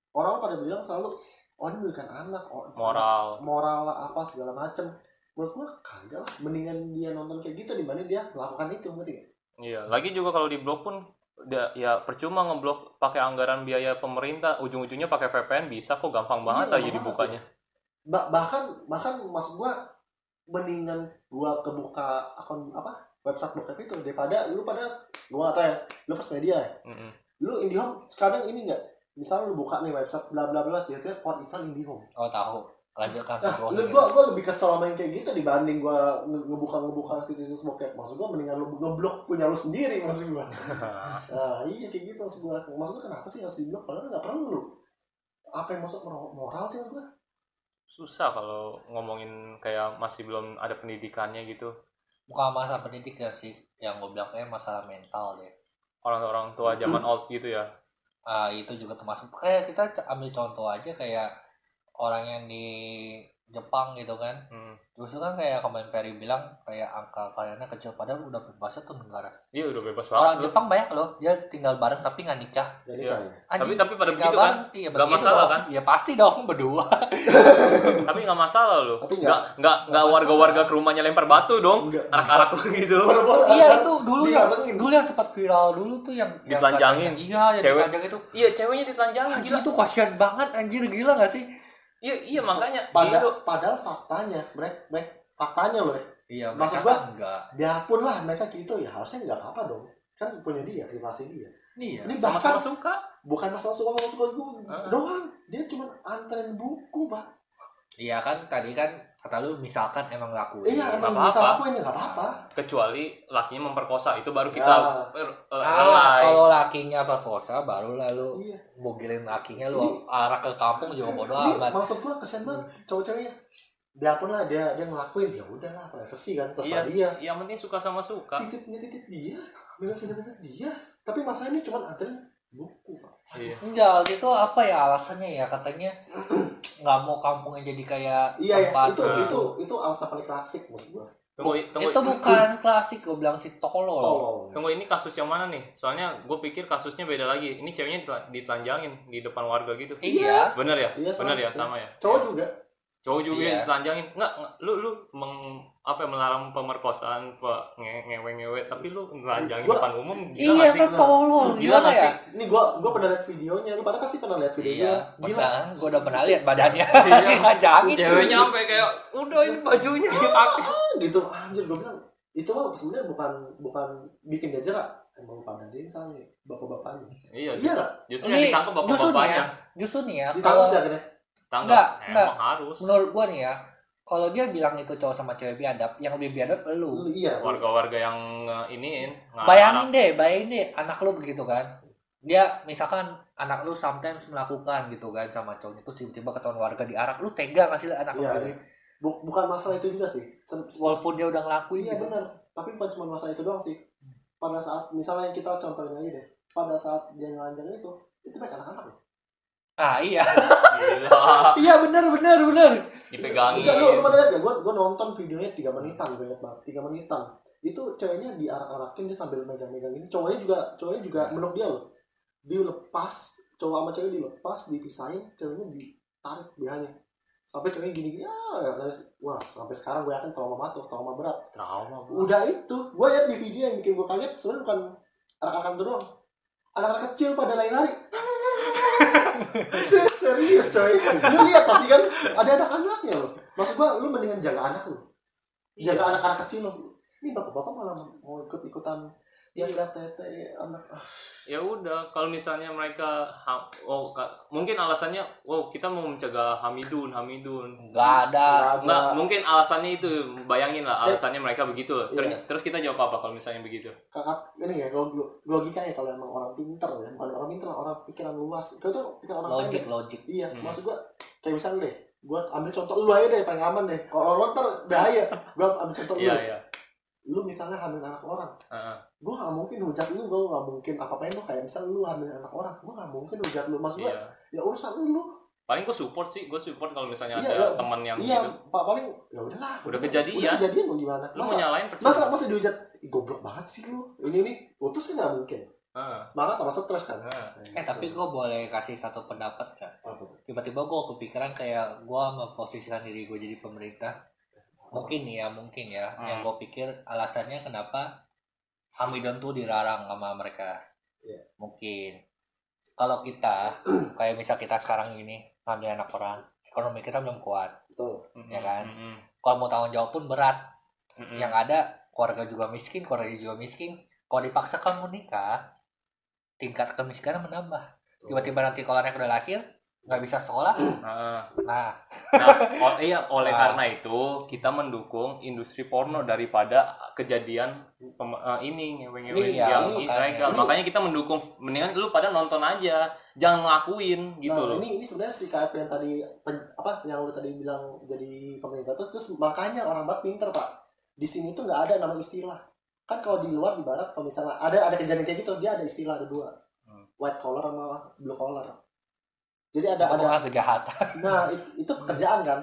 orang pada bilang selalu oh ini merugikan anak oh, moral. moral lah apa segala macem. Menurut gue kagak lah. Mendingan dia nonton kayak gitu dibanding dia melakukan itu ngerti gak? iya lagi juga kalau di blok pun da- ya percuma ngeblok pakai anggaran biaya pemerintah. Ujung-ujungnya pakai VPN bisa kok gampang banget Iya, aja dibukanya Ba- bahkan bahkan maksud gua mendingan gua kebuka akun apa website bokep itu daripada lu pada gua atau ya lu first media ya. Mm-mm. lu IndiHome sekarang ini enggak misalnya lu buka nih website bla bla bla tiba-tiba keluar iklan IndiHome. Oh tahu. Lanjutkan nah lu gua gua lebih kesel sama yang kayak gitu dibanding gua nge- ngebuka ngebuka situs bokep. Maksud gua mendingan lu ngeblok punya lu sendiri maksud gua. Nah iya kayak gitu maksud gua. Maksud gua kenapa sih harus diblok? Padahal nggak perlu. Apa yang masuk moral moral sih maksud gua? Susah kalau ngomongin kayak masih belum ada pendidikannya gitu bukan masalah pendidikan sih. Yang gue bilang kayak masalah mental deh. Orang-orang tua zaman old gitu ya? Ah itu juga termasuk. Kayak kita ambil contoh aja kayak orang yang di Jepang gitu kan. Hmm. justru kan kayak kemarin Perry bilang kayak angka kaliannya kecil padahal udah bebas tuh negara. Iya udah bebas orang banget. Loh. Jepang banyak loh dia tinggal bareng tapi nggak nikah. Jadi Iya. tapi Anjing, tapi pada tinggal begitu kan? bareng, iya, nggak masalah dong. kan? Ya pasti dong berdua. Tapi nggak masalah loh. Tapi nggak nggak- nggak warga-warga ke rumahnya lempar batu dong. Arak-arak gitu. Iya itu dulu yang didatengin. dulu yang sempat viral dulu tuh yang Ditelanjangin. iya yang Cewek. ditelanjang itu. Iya ceweknya ditelanjangin gila. itu kasihan banget anjir gila gak sih iya iya makanya Pada, gitu. padahal faktanya, brek, brek, faktanya loh ya. iya Maksud mereka gua- kan enggak Biarpun lah mereka gitu ya harusnya nggak apa-apa dong. Kan punya dia, privasi dia. iya Ini bahkan suka bukan masalah suka nggak suka gue Ah. doang. Dia cuma anterin buku, pak. iya kan tadi kan kata lu misalkan emang lakuin Iya, emang apa-apa. bisa lakuin ya nggak apa-apa. kecuali lakinya memperkosa itu baru kita Ya. er- er- Ah, lelai. kalau lakinya perkosa baru lalu Iya. mogilin lakinya lu Ini- arah ke kampung juga bodo Ini amat maksud gue kesian banget cowok-ceweknya. Biarpun lah dia dia ngelakuin ya udahlah privacy kan iya terserah dia. yang penting suka sama suka Titipnya titip dia, bener-bener dia. Tapi masalahnya cuma anterin buku, pak. iya. Enggak gitu apa ya alasannya ya? Katanya nggak mau kampungnya jadi kayak Iya ya, tempat itu Nah. itu itu alasan paling klasik maksud gua. tunggu tunggu. itu bukan klasik gue bilang si tolol. Tolong. tunggu ini kasus yang mana nih? Soalnya gue pikir kasusnya beda lagi. Ini ceweknya ditela- ditelanjangin di depan warga gitu. Iya. Bener ya? Iya, sama. bener ya? Sama ya? Cowok juga. cowok juga Iya. yang ditelanjangin. Nggak nggak, lu lu meng, apa ya, melarang pemerkosaan pe, nge, ngewe ngewe tapi lu nelanjangin Gua- depan umum gila iya sih kan tolol Gila gimana nggak ya sih? Ini gua gua pernah lihat videonya. Lu pada pasti pernah lihat videonya. iya Gila. pernah gue udah pernah lihat badannya Iya. ceweknya sampai kayak udah ini bajunya dipakai Ah, gitu anjir gua bilang itu mah sebenarnya bukan bukan bikin dia jerak. Emang pada dia sama nih, bapak-bapaknya. iya Iya justru yang ditangkap bapak justru nih ya bapaknya justru nih ya Ditangkap kalau sih akhirnya. tangkap Enggak, emang enggak. harus menurut gua nih ya kalau dia bilang itu cowok sama cewek biadab yang lebih biadab Lu iya. warga-warga yang iniin ngarang- bayangin deh bayangin deh anak lu begitu kan dia misalkan anak lu sometimes melakukan gitu kan sama cowoknya terus tiba-tiba ketahuan warga diarak lu tega nggak sih anak lu Iya, Bu- bukan masalah itu juga sih. Walaupun dia udah ngelakuin Iya gitu benar. Tapi bukan cuma masalah itu doang sih. Pada saat misalnya kita contohin aja deh. Pada saat dia ngelanjang itu, itu baik anak-anak loh. Ah iya iya benar benar benar dipegangin Enggak, lu, lu pada lihat ya? Gue gue nonton videonya 3 menitan, gue inget banget. 3 menitan. Itu ceweknya diarak-arakin dia sambil megang-megang ini. Cowoknya juga cowoknya juga meluk dia loh. Dia lepas, cowok sama cewek dilepas, dipisahin, ceweknya ditarik biayanya. Sampai ceweknya gini-gini, ah, ya, wah sampai sekarang gue yakin trauma banget trauma berat. trauma gua. Udah itu, gue liat di video yang bikin gue kaget sebenarnya bukan anak-anak itu doang. Anak-anak kecil pada lari-lari. Se- Serius coy. Lu lihat pasti kan ada anak-anaknya loh. Maksud gua lu mendingan jaga anak lu. Jaga Iya. anak-anak kecil lo. Ini bapak-bapak malah mau ikut-ikutan ya lihat tete anak. Ah, ya udah kalau misalnya mereka ha- oh ka- mungkin alasannya oh kita mau mencegah hamidun hamidun. Nggak ada. Nggak mungkin alasannya itu bayangin lah alasannya mereka begitu. Ter- iya. terus kita jawab apa kalau misalnya begitu? Kakak ini ya kalau lo- logikanya kalau emang orang pinter ya. Bukan orang pinter orang pikiran luas. Itu tuh pikiran orang logik pendek. logik. Iya Hmm. maksud gua kayak misalnya deh gua ambil contoh lu aja deh paling aman deh. Kalau orang ntar bahaya. Gua ambil contoh lu iya iya lu misalnya hamil anak orang. Heeh. gue gak mungkin hujat lu gue gak mungkin apa apain lu kayak misal lu hamil anak orang gue gak mungkin hujat lu. Maksud gue iya. ya urusan lu. Paling gue support sih gue support kalau misalnya Iya, ada iya. teman yang iya gitu. pak paling ya udahlah. Udah kejadian. udah kejadian mau gimana? Lu mau masa nyalain masa masa dihujat? Ih, goblok banget sih lu. Ini nih putus kan gak mungkin. Ah, maka tambah stres kan? Ah. Eh tapi gue boleh kasih satu pendapat tuh? Tiba-tiba gue kepikiran kayak gue memposisikan diri gue jadi pemerintah. Mungkin ya, mungkin ya. Hmm. Yang gue pikir alasannya kenapa Hamidon tuh dilarang sama mereka. Iya. Mungkin. Kalau kita, kayak misal kita sekarang gini, ngambil anak orang, ekonomi kita belum kuat. betul Ya kan? Mm-mm. Kalau mau tanggung jawab pun berat. Mm-mm. Yang ada keluarga juga miskin, keluarga juga miskin. Kalau dipaksa kamu nikah, tingkat kemiskinan menambah. Tiba-tiba nanti kalau anak udah lahir, nggak bisa sekolah. Ah. Nah, Nah, o- iya oleh Ah. karena itu kita mendukung industri porno daripada kejadian pem- eh, ini ngewe-ngewe Ini, ya, yang makanya. ilegal. Makanya kita mendukung mendingan lu pada nonton aja, jangan ngelakuin gitu nah loh. ini ini sebenarnya si KP yang tadi pen- apa yang lu tadi bilang jadi pemerintah tuh terus makanya orang barat pinter pak di sini tuh nggak ada nama istilah kan kalau di luar di barat kalau misalnya ada ada kejadian kayak gitu dia ada istilah ada dua Hmm. white collar sama blue collar jadi ada ada ada kejahatan. nah it- itu pekerjaan kan?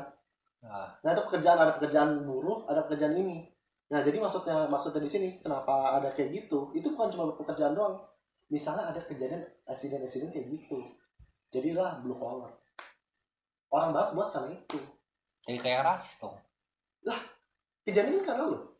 Nah, nah itu pekerjaan ada pekerjaan buruh ada pekerjaan ini. Nah jadi maksudnya maksudnya di sini kenapa ada kayak gitu? Itu bukan cuma pekerjaan doang. Misalnya ada kejadian accident-accident kayak gitu. Jadilah blue collar. Orang barat buat karena itu. Jadi kayak rasis dong. kejadian ini karena lo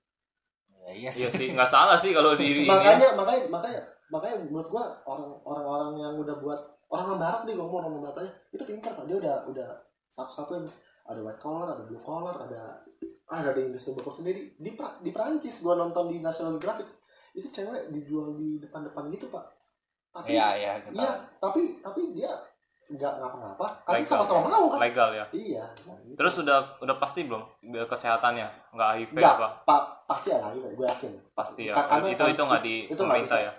Ya, iya sih. Iya sih, nggak salah sih kalau ini. makanya makanya makanya makanya menurut gua orang orang-orang yang udah buat orang barat nih ngomong orang barat aja itu pintar pak. Dia udah udah satu-satu ada white collar ada blue collar ada ah, ada industri bokor sendiri. Di pra- di Prancis gua nonton di National Geographic itu cewek dijual di depan-depan gitu pak. Tapi Iya, iya, iya tapi tapi dia nggak ngapa-ngapa. Tapi sama-sama mau kan? Legal ya. iya. Nah, gitu. Terus udah udah pasti belum kesehatannya? Nggak HIV Nggak, apa? Pak pasti ada lagi gue yakin. Pasti ya. Ka- karena itu kan itu nggak di itu pemerintah ya.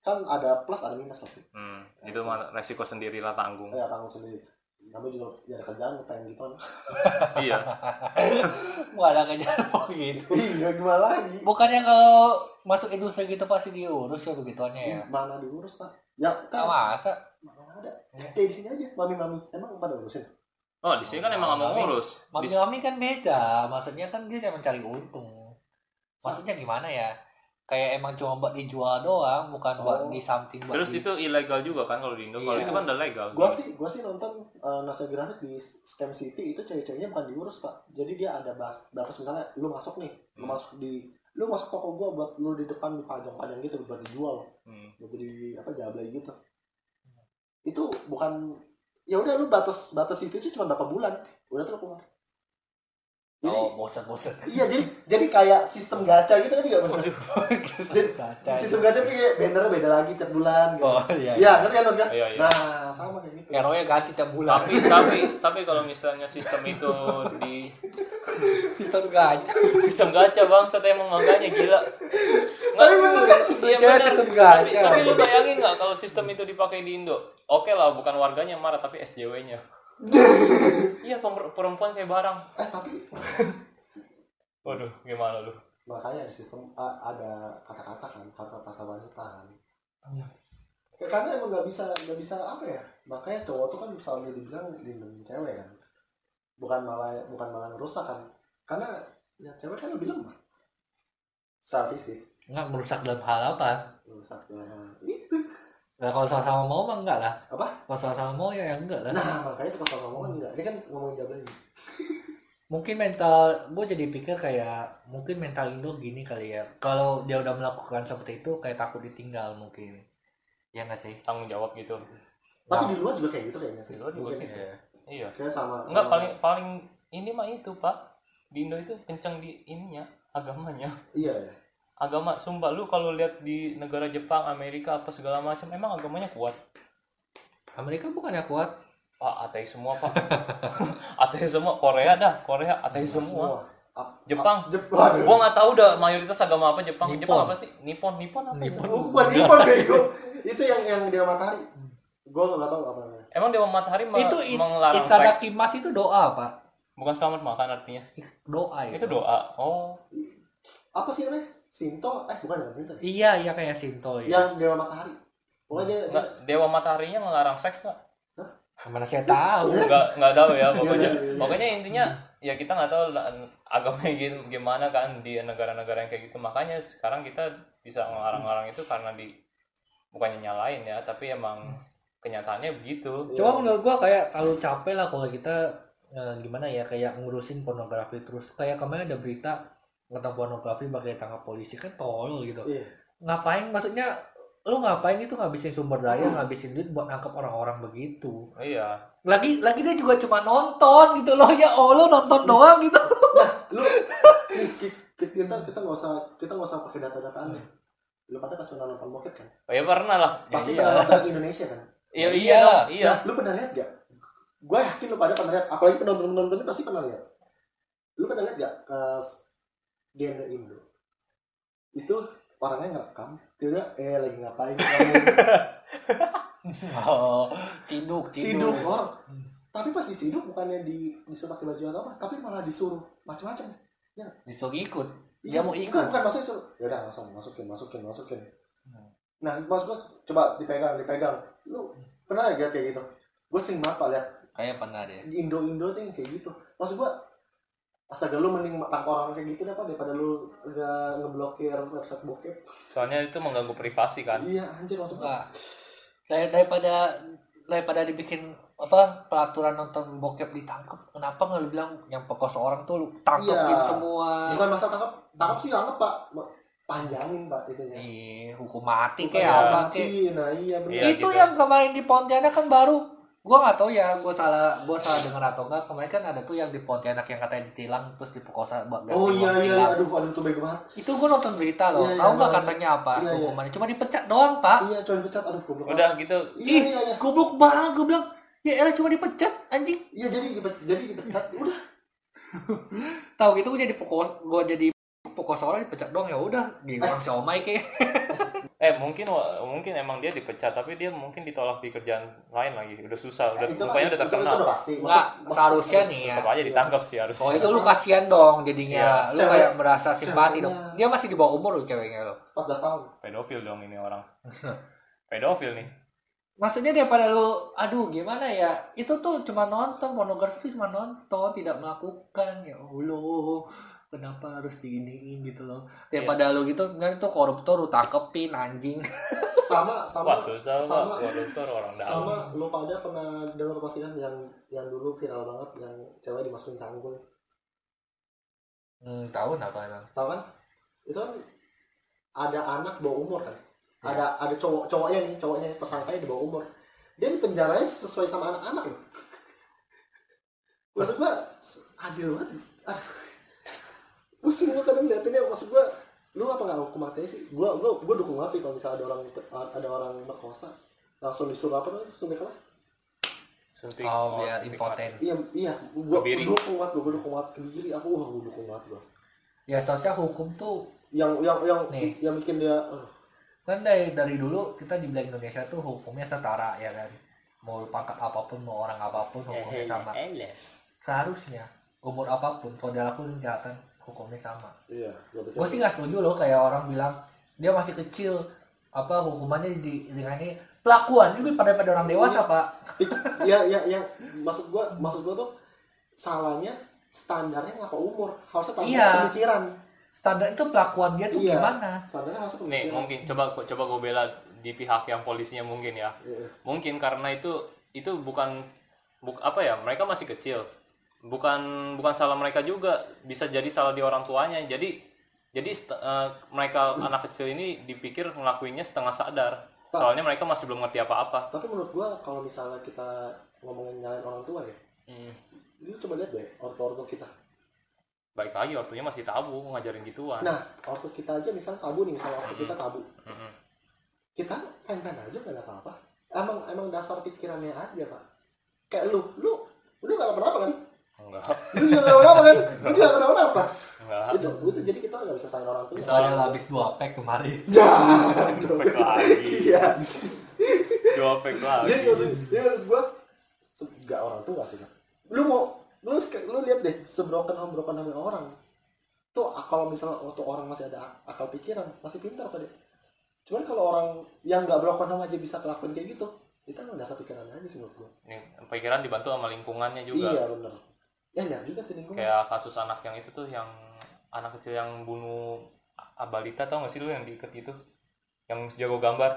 kan ada plus ada minus pasti. Hmm, itu mah resiko sendiri lah tanggung. ya tanggung sendiri namanya juga ya ada kerjaan pengen gitu kan iya. Gua ada kejahatan gitu. iya gimana lagi Bukannya kalau masuk industri gitu pasti diurus ya begituannya ya. mana diurus pak ya Kan kan masa? mana ada kayak di sini aja mami mami emang pada urusin Oh, di sini kan emang nggak mau Mami- ngurus. Di- Mami-mami kan beda. Maksudnya kan dia cuma mencari untung. Maksudnya gimana ya? Kayak emang cuma buat dijual doang, bukan buat Oh. di something buat Terus di- itu ilegal juga kan kalau di Indo. Kalau Iya. itu kan udah legal. gua sih gua sih nonton uh, National Geographic di Scam City itu cewek-ceweknya bukan diurus pak jadi dia ada bas batas misalnya lu masuk nih lu Hmm. masuk di lu masuk toko gua buat lu di depan dipajang-pajang gitu buat dijual Hmm. buat jadi apa jablay gitu itu bukan ya udah lu batas batas itu sih cuma berapa bulan udah tuh lu keluar jadi Oh, bosan-bosan. iya jadi jadi kayak sistem gacha gitu kan nggak maksudnya Jadi, Gacha. sistem gacha tuh kayak bannernya beda lagi tiap bulan gitu Oh iya. iya ngerti kan maksudnya Iya, iya. nah sama kayak gitu Hero-nya ganti tiap bulan. Tapi tapi tapi kalau misalnya sistem itu di Sistem gacha. sistem gacha bang, saya emang makanya gila. Nggak, Tapi bener kan? Iya bener. sistem gacha. Tapi, tapi lu bayangin nggak kalau sistem itu dipakai di Indo? Oke lah, bukan warganya yang marah tapi SJW-nya. Iya perempuan kayak barang. eh tapi Waduh, gimana lu? makanya ada sistem ada kata-kata kan kata-kata wanita kan. Ya, karena emang nggak bisa nggak bisa apa ya makanya cowok tuh kan selalu dibilang lindungin cewek kan. Bukan malah bukan malah ngerusak kan. Karena ya cewek kan lebih lemah. Secara fisik. Enggak merusak dalam hal apa? rusak nah, itu Nah, kalau sama-sama mau mah enggak lah. apa Kalau sama-sama mau ya enggak lah. nah makanya itu kalau ngomong kan enggak ini kan ngomongin jablay Mungkin mental gue jadi pikir kayak mungkin mental Indo gini kali ya. Kalau dia udah melakukan seperti itu kayak takut ditinggal mungkin. Ya nggak sih? Tanggung jawab gitu. tapi di luar juga kayak gitu kayaknya sih Di luar juga kayak Iya. Iya. kayak sama Enggak sama- paling paling ini mah itu pak di Indo itu kencang di ininya agamanya iya ya agama sumpah lu kalau lihat di negara Jepang Amerika apa segala macam emang agamanya kuat Amerika bukannya kuat. pak ateis semua pak ateis semua Korea dah Korea ateis semua Ap- Jepang. ap- Jep- waduh gua nggak tahu dah mayoritas agama apa Jepang Nippon. Jepang apa sih Nippon Nippon apa itu? Oh, bukan Nippon bego. itu yang yang dia matahari. Gua nggak tahu apa namanya. emang dewa matahari me- itu it, melarang seks itadakimasu itu doa, Pak. bukan selamat makan artinya Doa itu doa oh Apa sih namanya? Sinto? Eh bukan bukan Sinto. ya? Iya, iya kayak Sinto ya. Yang dewa matahari. Pokoknya dia, dia nggak dewa mataharinya melarang seks nggak Mana saya tahu. nggak nggak tahu ya pokoknya iya. pokoknya intinya ya kita nggak tahu lah, agamanya gi- gimana kan di negara-negara yang kayak gitu makanya sekarang kita bisa ngelarang-larang itu karena di bukannya nyalain ya tapi emang kenyataannya begitu Cuma menurut gua kayak kalau capek lah kalau kita eh, gimana ya kayak ngurusin pornografi terus kayak kemarin ada berita tentang pornografi pakai tangkap polisi kan tolol gitu. Iya. Ngapain maksudnya lu ngapain itu ngabisin sumber daya, ngabisin duit buat nangkap orang-orang begitu. iya Lagi lagi dia juga cuma nonton gitu loh ya Allah nonton doang gitu. lu ki- ki- kita kita nggak usah kita nggak usah pakai data-dataan deh lu pada pasti pernah nonton bokep kan oh, ya pernah lah pasti iya. pernah nonton Indonesia kan iya Iya. iya dong, iya Nah, lu pernah lihat gak? Gue yakin lu pada pernah lihat, apalagi penonton penonton pasti pernah lihat. Lu pernah lihat gak ke genre Indo? Itu orangnya ngerekam, tidak eh lagi ngapain kamu Oh, ciduk, ciduk orang. Tapi pasti ciduk bukannya di disuruh pakai baju atau apa, tapi malah disuruh macam-macam. Disuruh ikut. Iya, Dia mau bukan, ikut. bukan maksudnya suruh. Ya udah langsung masukin, masukin, masukin. Hmm. Nah, maksud gue coba dipegang, dipegang. Lu pernah gak kayak gitu? Gue sering banget pak lihat Kayak pernah deh. di Indo-Indo tuh kayak gitu maksud gua astaga lu mending tangkap orang kayak gitu deh pak daripada lu nggak ngeblokir website bokep. Soalnya itu mengganggu privasi kan. Iya anjir maksud gua. Enggak. Dari, daripada daripada dibikin apa peraturan nonton bokep ditangkap kenapa nggak lu bilang yang perkosa orang tuh lu tangkepin Iya. semua? Bukan masa tangkap tangkap sih tangkap pak. Panjangin pak itunya Ih, hukum mati kayak apa mati, kayak nah iya benar Iya, itu gitu. yang kemarin di Pontianak kan baru gua nggak tahu ya gua salah gua salah dengar atau enggak kemarin kan ada tuh yang di Pontianak yang katanya ditilang terus diperkosa oh iya iya tilang. aduh aduh tuh bego banget. Itu gua nonton berita loh. Iya, iya, tahu nggak bener. katanya apa? Iya, iya. hukumannya. Cuma dipecat doang pak. Iya cuma pecat aduh goblok udah gitu. Banget. iya ih iya iya. goblok banget gua bilang. Ya elah cuma dipecat anjing. Iya jadi dipe- jadi dipecat. Udah. Tahu gitu gue jadi pokok gue jadi pokok orang dipecat doang. Ya udah di orang siomay kayak eh mungkin wa- mungkin emang dia dipecat tapi dia mungkin ditolak di kerjaan lain lagi. Udah susah udah Eh, itu rupanya udah itu, itu terkenal. udah pasti. Nggak Maksud- maksud- seharusnya nih ya. Tetap aja ditangkap sih harus oh itu lu kasihan dong jadinya. Lu Cewek- kayak merasa simpati ceweknya. dong dia masih di bawah umur lu ceweknya lo 14 tahun. Pedofil dong ini orang. Pedofil nih maksudnya daripada lu aduh gimana ya? Itu tuh cuma nonton pornografi itu cuma nonton tidak melakukan. Ya allah kenapa harus diiniin gitu loh? Daripada lu gitu kan itu koruptor lu tangkepin anjing. Sama sama wah susah sama koruptor orang dalam. sama lu pada pernah dengar pasti kan yang yang dulu viral banget yang cewek dimasukin cangkul? Hmm, tahu apa emang? Tahu kan? Itu kan ada anak bawah umur kan ada ada cowok cowoknya nih cowoknya tersangkanya di bawah umur. Dia di penjaranya sesuai sama anak-anak loh. Maksud gua adil banget. Aduh. Pusing gua kadang liatinnya maksud gua lu apa nggak hukum mati sih? Gua gua gua dukung banget sih kalau misalnya ada orang ada orang merkosa langsung disuruh apa namanya? Suntik apa? Suntik oh biar suntik impoten iya iya. Gua Kebiri. dukung banget gua, gua dukung banget kebiri. Aku wah gua dukung banget gua. Ya seharusnya hukum tuh yang yang yang Nih. yang bikin dia aduh, kan dari dari dulu kita di bilang Indonesia tuh hukumnya setara ya kan? Mau pangkat apa pun mau orang apa pun hukumnya sama. seharusnya umur apa pun kalau dia lakuin kejahatan hukumnya sama. Iya gua gue sih nggak setuju loh kayak orang bilang dia masih kecil apa hukumannya di dengan pelakuan lebih pada pada orang dewasa pak. Ya ya yang maksud gua maksud gua tuh salahnya standarnya ngapa umur? Harusnya standar Iya. pemikiran standar itu pelakuan dia tuh Iya. gimana? standarnya harusnya nih mungkin coba coba gue bela di pihak yang polisinya mungkin ya. Iya. mungkin karena itu itu bukan buk apa ya mereka masih kecil. Bukan bukan salah mereka juga bisa jadi salah di orang tuanya. Jadi jadi eh, mereka anak kecil ini dipikir ngelakuinnya setengah sadar. Soalnya mereka masih belum ngerti apa-apa. tapi menurut gua kalau misalnya kita ngomongin nyalain orang tua ya Hmm. lu coba lihat deh ortu-ortu kita baik lagi ortunya masih tabu ngajarin gituan. Nah ortu kita aja misalnya tabu nih misalnya ortu kita tabu. Kita fine-fine aja gak ada apa-apa. Emang emang dasar pikirannya aja pak. Kayak lu lu lu gak apa-apa kan? Enggak. Lu juga gak apa-apa kan? Lu juga gak apa-apa enggak. Itu itu jadi kita nggak bisa sayang orang tua. Bisa. soalnya habis dua pack kemarin. Dopek lagi. Iya. Dopek lagi. Jadi maksud jadi maksud gua nggak orang tua sih lu mau lu lu lihat deh sebroken home broken home orang. Tuh ah, kalau misalnya waktu orang masih ada ak- akal pikiran masih pintar pada cuman kalau orang yang nggak broken home aja bisa kelakuan kayak gitu kita nggak dasar pikiran aja sih menurut gua. Ini pikiran dibantu sama lingkungannya juga. Iya bener. Ya lihat juga sih lingkungan. Kayak kasus anak yang itu tuh yang anak kecil yang bunuh a- balita tau gak sih lu yang diikat itu? Yang jago gambar?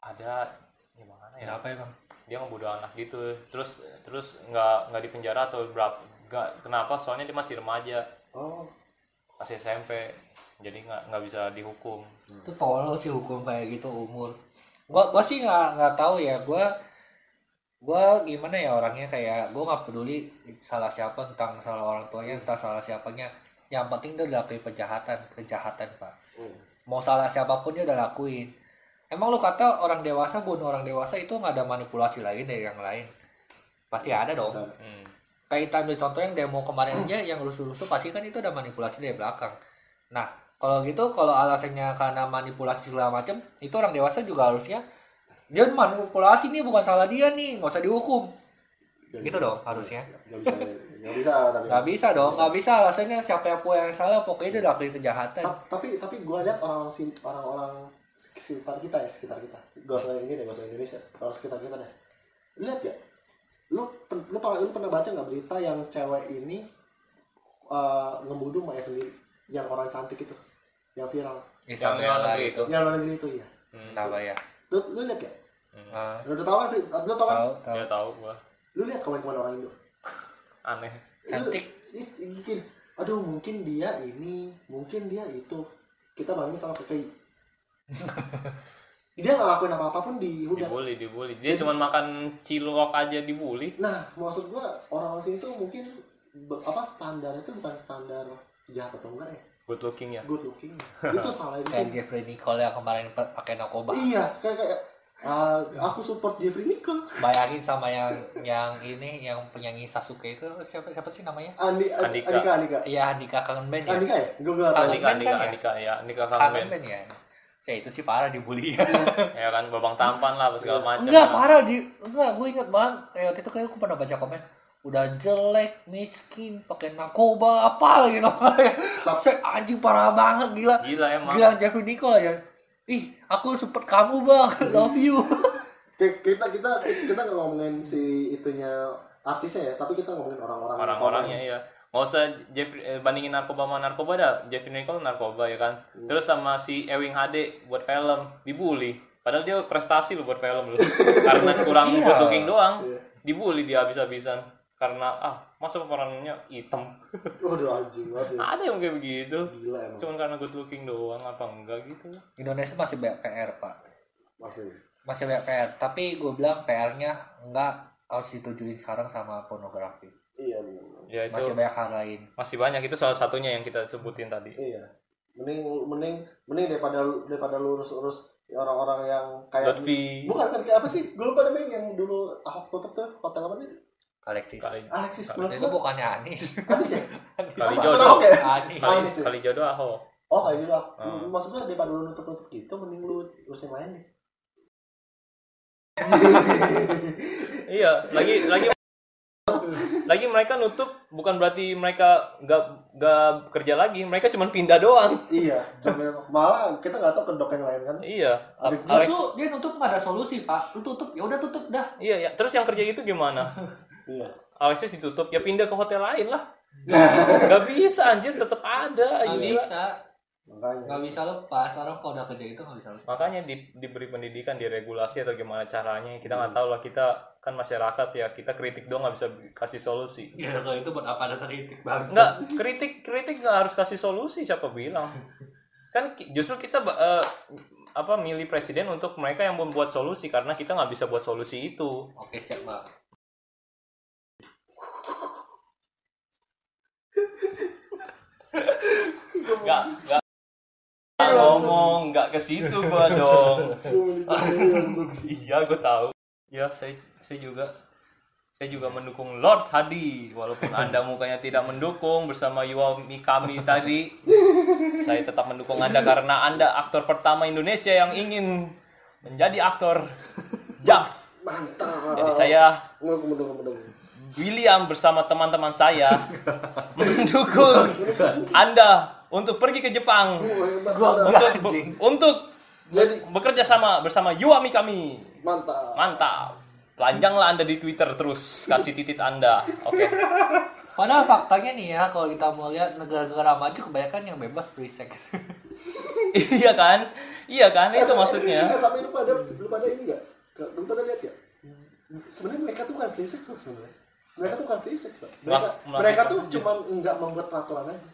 Ada gimana ya? Kenapa emang? Dia ngebunuh anak gitu terus terus nggak nggak di penjara atau berapa nggak kenapa soalnya dia masih remaja oh masih SMP jadi nggak nggak bisa dihukum Itu tolol sih hukum kayak gitu umur. Gua gua sih nggak nggak tahu ya. Gua gua gimana ya orangnya kayak gua nggak peduli salah siapa tentang salah orang tuanya entah salah siapanya. Yang penting dia udah lakuin kejahatan, kejahatan, Pak. Hmm. Mau salah siapa pun dia udah lakuin. Emang lu kata orang dewasa bunuh orang dewasa itu nggak ada manipulasi lain dari yang lain? Pasti ada dong. Hmm. kayak kita ambil contoh yang demo kemarin aja yang rusuh-rusuh pasti kan itu ada manipulasi dari belakang nah kalau gitu kalau alasannya karena manipulasi segala macam itu orang dewasa juga harusnya dia manipulasi nih bukan salah dia nih nggak usah dihukum Nggak gitu bisa. dong harusnya nggak bisa nggak bisa tapi nggak bisa dong nggak bisa alasannya siapa yang punya yang salah pokoknya dia udah lakuin kejahatan Ta- tapi tapi gue lihat orang orang-orang sekitar kita ya sekitar kita. Gak usah ini deh gak usah Indonesia. Orang sekitar kita deh. Lihat gak lu lu, pernah- lu pernah baca nggak berita yang cewek ini uh, ngebunuh Maya sendiri? Yang orang cantik itu yang viral. Ya, yang luar itu. yang luar negeri itu ya Hmm. kenapa ya. Lu lu lihat gak Ah, lu udah tahu kan lu tau kan? Tahu tahu. Dia tahu gua. Lu lihat komen-komen orang Indo? Aneh. Cantik. Mungkin aduh mungkin dia ini mungkin dia itu. Kita bandingin sama PKI dia nggak lakuin apa apa pun di hudan dibully dibully dia cuma makan cilok aja dibully Nah, maksud gua orang-orang sini tuh mungkin apa standar itu bukan standar jahat atau enggak ya, good looking ya good looking. itu salah di kayak. Jeffrey Nicole yang kemarin pa- pakai narkoba Iya, kayak kayak ah, aku support Jeffrey Nicole. bayangin sama yang yang ini yang penyanyi Sasuke itu siapa siapa sih namanya Andi, Andi- Andika. Andika, Andika. Iya Andika kangen band ya Andika ya? Gue gak tahu. Andika band Andika kan ya? Andika ya Andika kangen kangen band ya saya itu sih parah dibully. Ya kan babang tampan lah segala macam. Enggak parah di enggak gue inget banget kayak waktu itu kayak aku pernah baca komen udah jelek miskin pakai narkoba apa lagi namanya? Saya anjing parah banget gila. Gila emang. Gila Jeffrey Nicole ya ih aku support kamu bang love you. Ki- Kita kita kita nggak ngomongin si itunya artisnya ya, tapi kita ngomongin orang-orang. orang-orangnya ya nggak usah Jeffrey eh, bandingin narkoba sama narkoba dah Jeffrey Nicole narkoba ya kan Hmm. terus sama si Ewing HD buat film dibully padahal dia prestasi loh buat film loh karena kurang Iya. good looking doang Iya. dibully dia habis-habisan karena ah masa pemerannya hitam Waduh anjing banget ya. ada yang kayak begitu Gila emang. cuman karena good looking doang apa enggak gitu Indonesia masih banyak PR pak Masih. masih banyak PR tapi gue bilang PR-nya enggak harus ditujuin sekarang sama pornografi Iya benar. ya itu masih banyak hal lain masih banyak itu salah satunya yang kita sebutin tadi Iya. Mending mending mending daripada daripada lu urus-urus orang-orang yang kayak Lutfi Bukan kan apa sih? Gue lupa namanya yang dulu Ahok tutup tuh hotel apa nih? Alexis kali Alexis itu menurut gua bukannya Anis Habis ya? kali jodoh Ahok ya? Anis kali, Anis ya? kali jodoh ahok Oh kayak gitu. Hmm. Maksud gue daripada lu nutup-nutup gitu, mending lu urus yang lain deh. Iya, lagi lagi lagi mereka nutup bukan berarti mereka nggak nggak kerja lagi, mereka cuma pindah doang. iya, malah kita nggak tahu kedok yang lain kan. Iya, Justru dia nutup nggak ada solusi pak lu tutup ya udah tutup dah iya ya. Terus yang kerja itu gimana? Iya. Alexis ditutup, ya pindah ke hotel lain lah. Gak bisa anjir, tetap ada. nggak bisa Makanya. nggak bisa lepas orang kalau udah kerja itu nggak bisa lepas Makanya di- diberi pendidikan, diregulasi atau gimana caranya. Kita nggak tahu lah kita kan masyarakat ya, kita kritik doang nggak bisa kasih solusi. ya kalau itu buat apa ada kritik bangsa Nggak, kritik kritik nggak harus kasih solusi siapa bilang. Kan justru kita eh, apa milih presiden untuk mereka yang membuat solusi karena kita nggak bisa buat solusi itu. oke siap bang nggak nggak ngomong nggak ke situ gua dong. iya gua tahu. Ya saya saya juga saya juga mendukung Lord Hadi walaupun anda mukanya tidak mendukung bersama Yuwa Mikami tadi. Saya tetap mendukung anda karena anda aktor pertama Indonesia yang ingin menjadi aktor Jav. Mantap. Jadi saya. William bersama teman-teman saya mendukung Anda untuk pergi ke Jepang Gua- untuk be- untuk Jadi bekerja sama bersama Yuami kami. mantap. Mantap. Telanjanglah Anda di Twitter terus kasih titit Anda. Oke. Padahal faktanya nih ya, kalau kita mau lihat negara-negara maju kebanyakan yang bebas free sex. iya kan? iya kan itu maksudnya Eh, tapi lu pada lu pada ini enggak? Lu pada lihat ya? Sebenarnya mereka tuh bukan free sex loh sebenarnya. Mereka tuh bukan free sex, Pak. Mereka, mereka tuh cuma enggak membuat peraturan aja.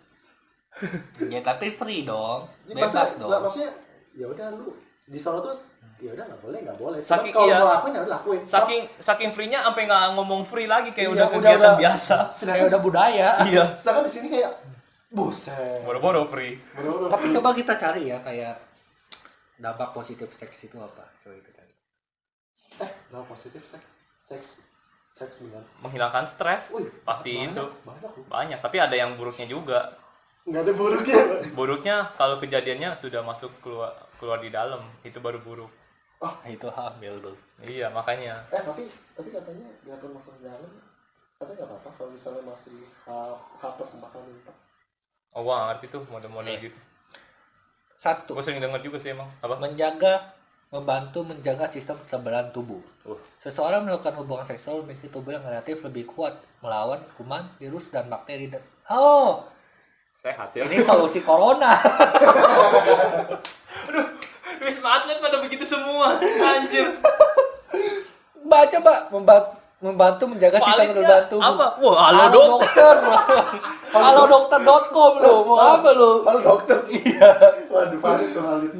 ya tapi free dong. Jadi bebas maksudnya, dong maksudnya ya udah lu di sana tuh ya udah nggak boleh nggak boleh. Saking- kalau iya. mau lakuin ya udah lakuin. saking saking free-nya sampai nggak ngomong free lagi kayak Iya, udah kegiatan udah. biasa. Kayak sedangkan, udah budaya. Iya. Sedangkan di sini kayak buset. boro-boro free. Bener-bener. tapi coba kita cari ya kayak dampak positif seks itu apa? Coba itu cari. Eh nggak positif seks. Seks seks dengan menghilangkan stres. Wih, pasti banyak, itu. banyak banyak tapi ada yang buruknya juga nggak ada buruknya Pak. buruknya kalau kejadiannya sudah masuk keluar keluar di dalam itu baru buruk. Nah, itu hamil tuh iya makanya. Eh tapi tapi katanya nggak akan masuk ke dalam katanya nggak apa-apa kalau misalnya masih hal hal persembahan minta oh nggak ngerti tuh model-model gitu. Satu. Gua sering denger juga sih emang. Apa? Menjaga membantu menjaga sistem kekebalan tubuh. Uh. seseorang melakukan hubungan seksual memiliki tubuh yang relatif lebih kuat melawan kuman virus dan bakteri. Dan oh sehat ya. Ini solusi corona. Wisma atlet pada begitu semua. Anjir. Baca mbak membantu membantu menjaga sistem kekebalan tubuh apa? Wah halo halo dok. dokter. Halo dokter.com lo mau apa lo Halo dokter. Iya. Waduh, valid tuh valid.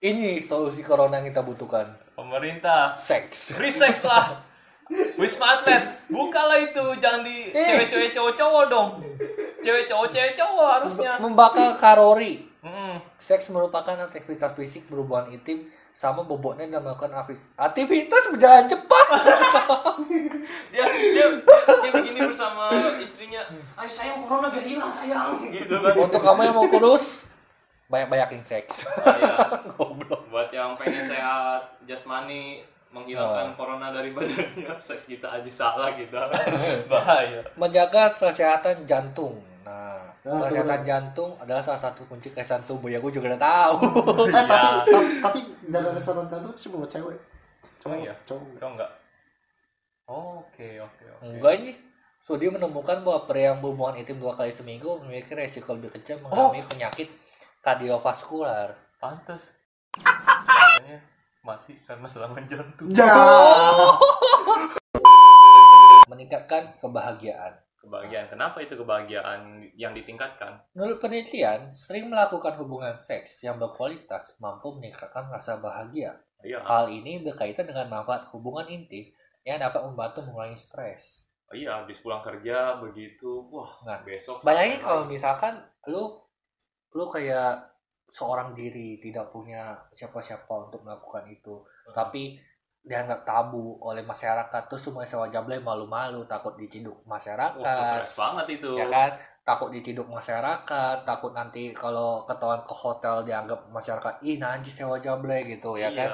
ini solusi corona yang kita butuhkan. Pemerintah. Seks. Free sex lah. Wisma atlet. Bukalah itu. Jangan di Eh. cewek-cewek cowok-cowok dong cewek cowok cewek cowok harusnya membakar kalori Hmm. Seks merupakan aktivitas fisik berhubungan intim sama bobotnya dan melakukan akti- aktivitas berjalan cepat. dia dia dia, begini bersama istrinya ayo sayang corona biar hilang sayang gitu kan Untuk kamu yang mau kurus, banyak-banyakin seks. Iya. Goblok. buat yang pengen sehat jasmani menghilangkan corona dari badannya seks kita aja salah kita bahaya Menjaga kesehatan jantung. Nah, kesehatan jantung adalah salah satu kunci kesehatan tubuh ya gue juga udah tahu. Eh, tapi, tapi, tapi jaga kesehatan jantung itu cuma buat cewek. cowok ya Cowok. cowok enggak oke oke oke Enggak ini. Studi menemukan bahwa pria yang berhubungan intim dua kali seminggu memiliki resiko lebih kecil mengalami penyakit kardiovaskular. pantas mati karena serangan jantung Meningkatkan kebahagiaan. Kebahagiaan. Kenapa itu kebahagiaan yang ditingkatkan? Menurut penelitian, sering melakukan hubungan seks yang berkualitas mampu meningkatkan rasa bahagia. iya. Hal ini berkaitan dengan manfaat hubungan intim yang dapat membantu mengurangi stres. iya habis pulang kerja begitu. Wah Nah, besok Bayangin kalau misalkan lu lu kayak seorang diri tidak punya siapa-siapa untuk melakukan itu, Hmm. tapi dianggap tabu oleh masyarakat terus semua sewa jablay malu-malu takut diciduk masyarakat. Stres banget itu. Ya kan? Takut diciduk masyarakat takut nanti kalau ketahuan ke hotel dianggap masyarakat ih najis sewa jablay gitu ya Iya. kan?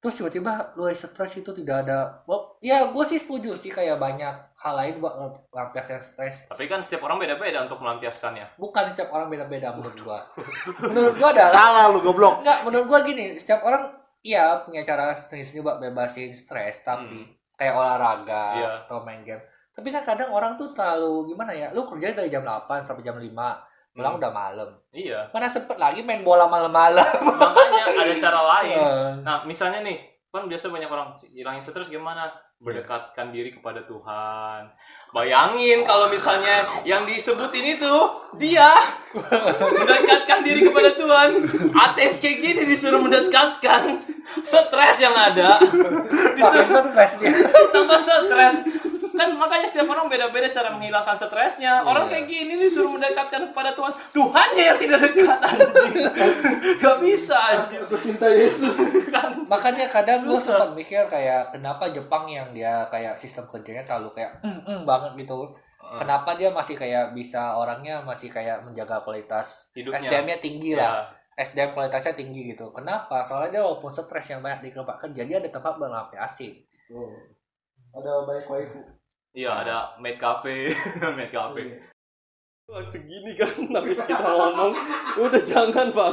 Terus tiba-tiba lu stres itu tidak ada. Oh, ya gue sih setuju sih kayak banyak hal lain buat melampiaskan stres. Tapi kan setiap orang beda-beda untuk melampiaskannya. Bukan setiap orang beda-beda menurut gua. Menurut gua adalah Salah lu goblok. enggak menurut gua gini setiap orang iya punya cara sendiri-sendiri buat bebasin stres tapi kayak olahraga Hmm. Iya. atau main game tapi kan kadang orang tuh terlalu gimana ya lu kerja dari jam 8 sampai jam 5 pulang Hmm. udah malam iya mana sempet lagi main bola malam-malam makanya ada cara lain Eh, Nah, misalnya nih, kan biasa banyak orang hilangin stres gimana? Berdekatkan diri kepada Tuhan. Bayangin kalau misalnya yang disebutin itu dia mendekatkan diri kepada Tuhan. Ateis kayak gini disuruh mendekatkan stres yang ada. Disuruh stres dia tambah stres. Kan makanya setiap orang beda-beda cara menghilangkan stresnya. Orang Iya. kayak gini disuruh mendekatkan kepada Tuhan. Tuhannya yang tidak dekat anjing. Gak bisa anjing. Aku cinta Yesus. Kan. makanya kadang gue sempat mikir kayak kenapa Jepang yang dia kayak sistem kerjanya terlalu kayak mm, mm banget gitu kenapa dia masih kayak bisa orangnya masih kayak menjaga kualitas Hidupnya. SDM-nya tinggi Ya. lah SDM kualitasnya tinggi gitu kenapa soalnya dia walaupun stres yang banyak di tempat kerja dia ada tempat melampiasi Oh. Ada banyak waifu. Iya ada maid cafe, maid cafe. Iya. Langsung gini kan habis kita ngomong, udah jangan pak.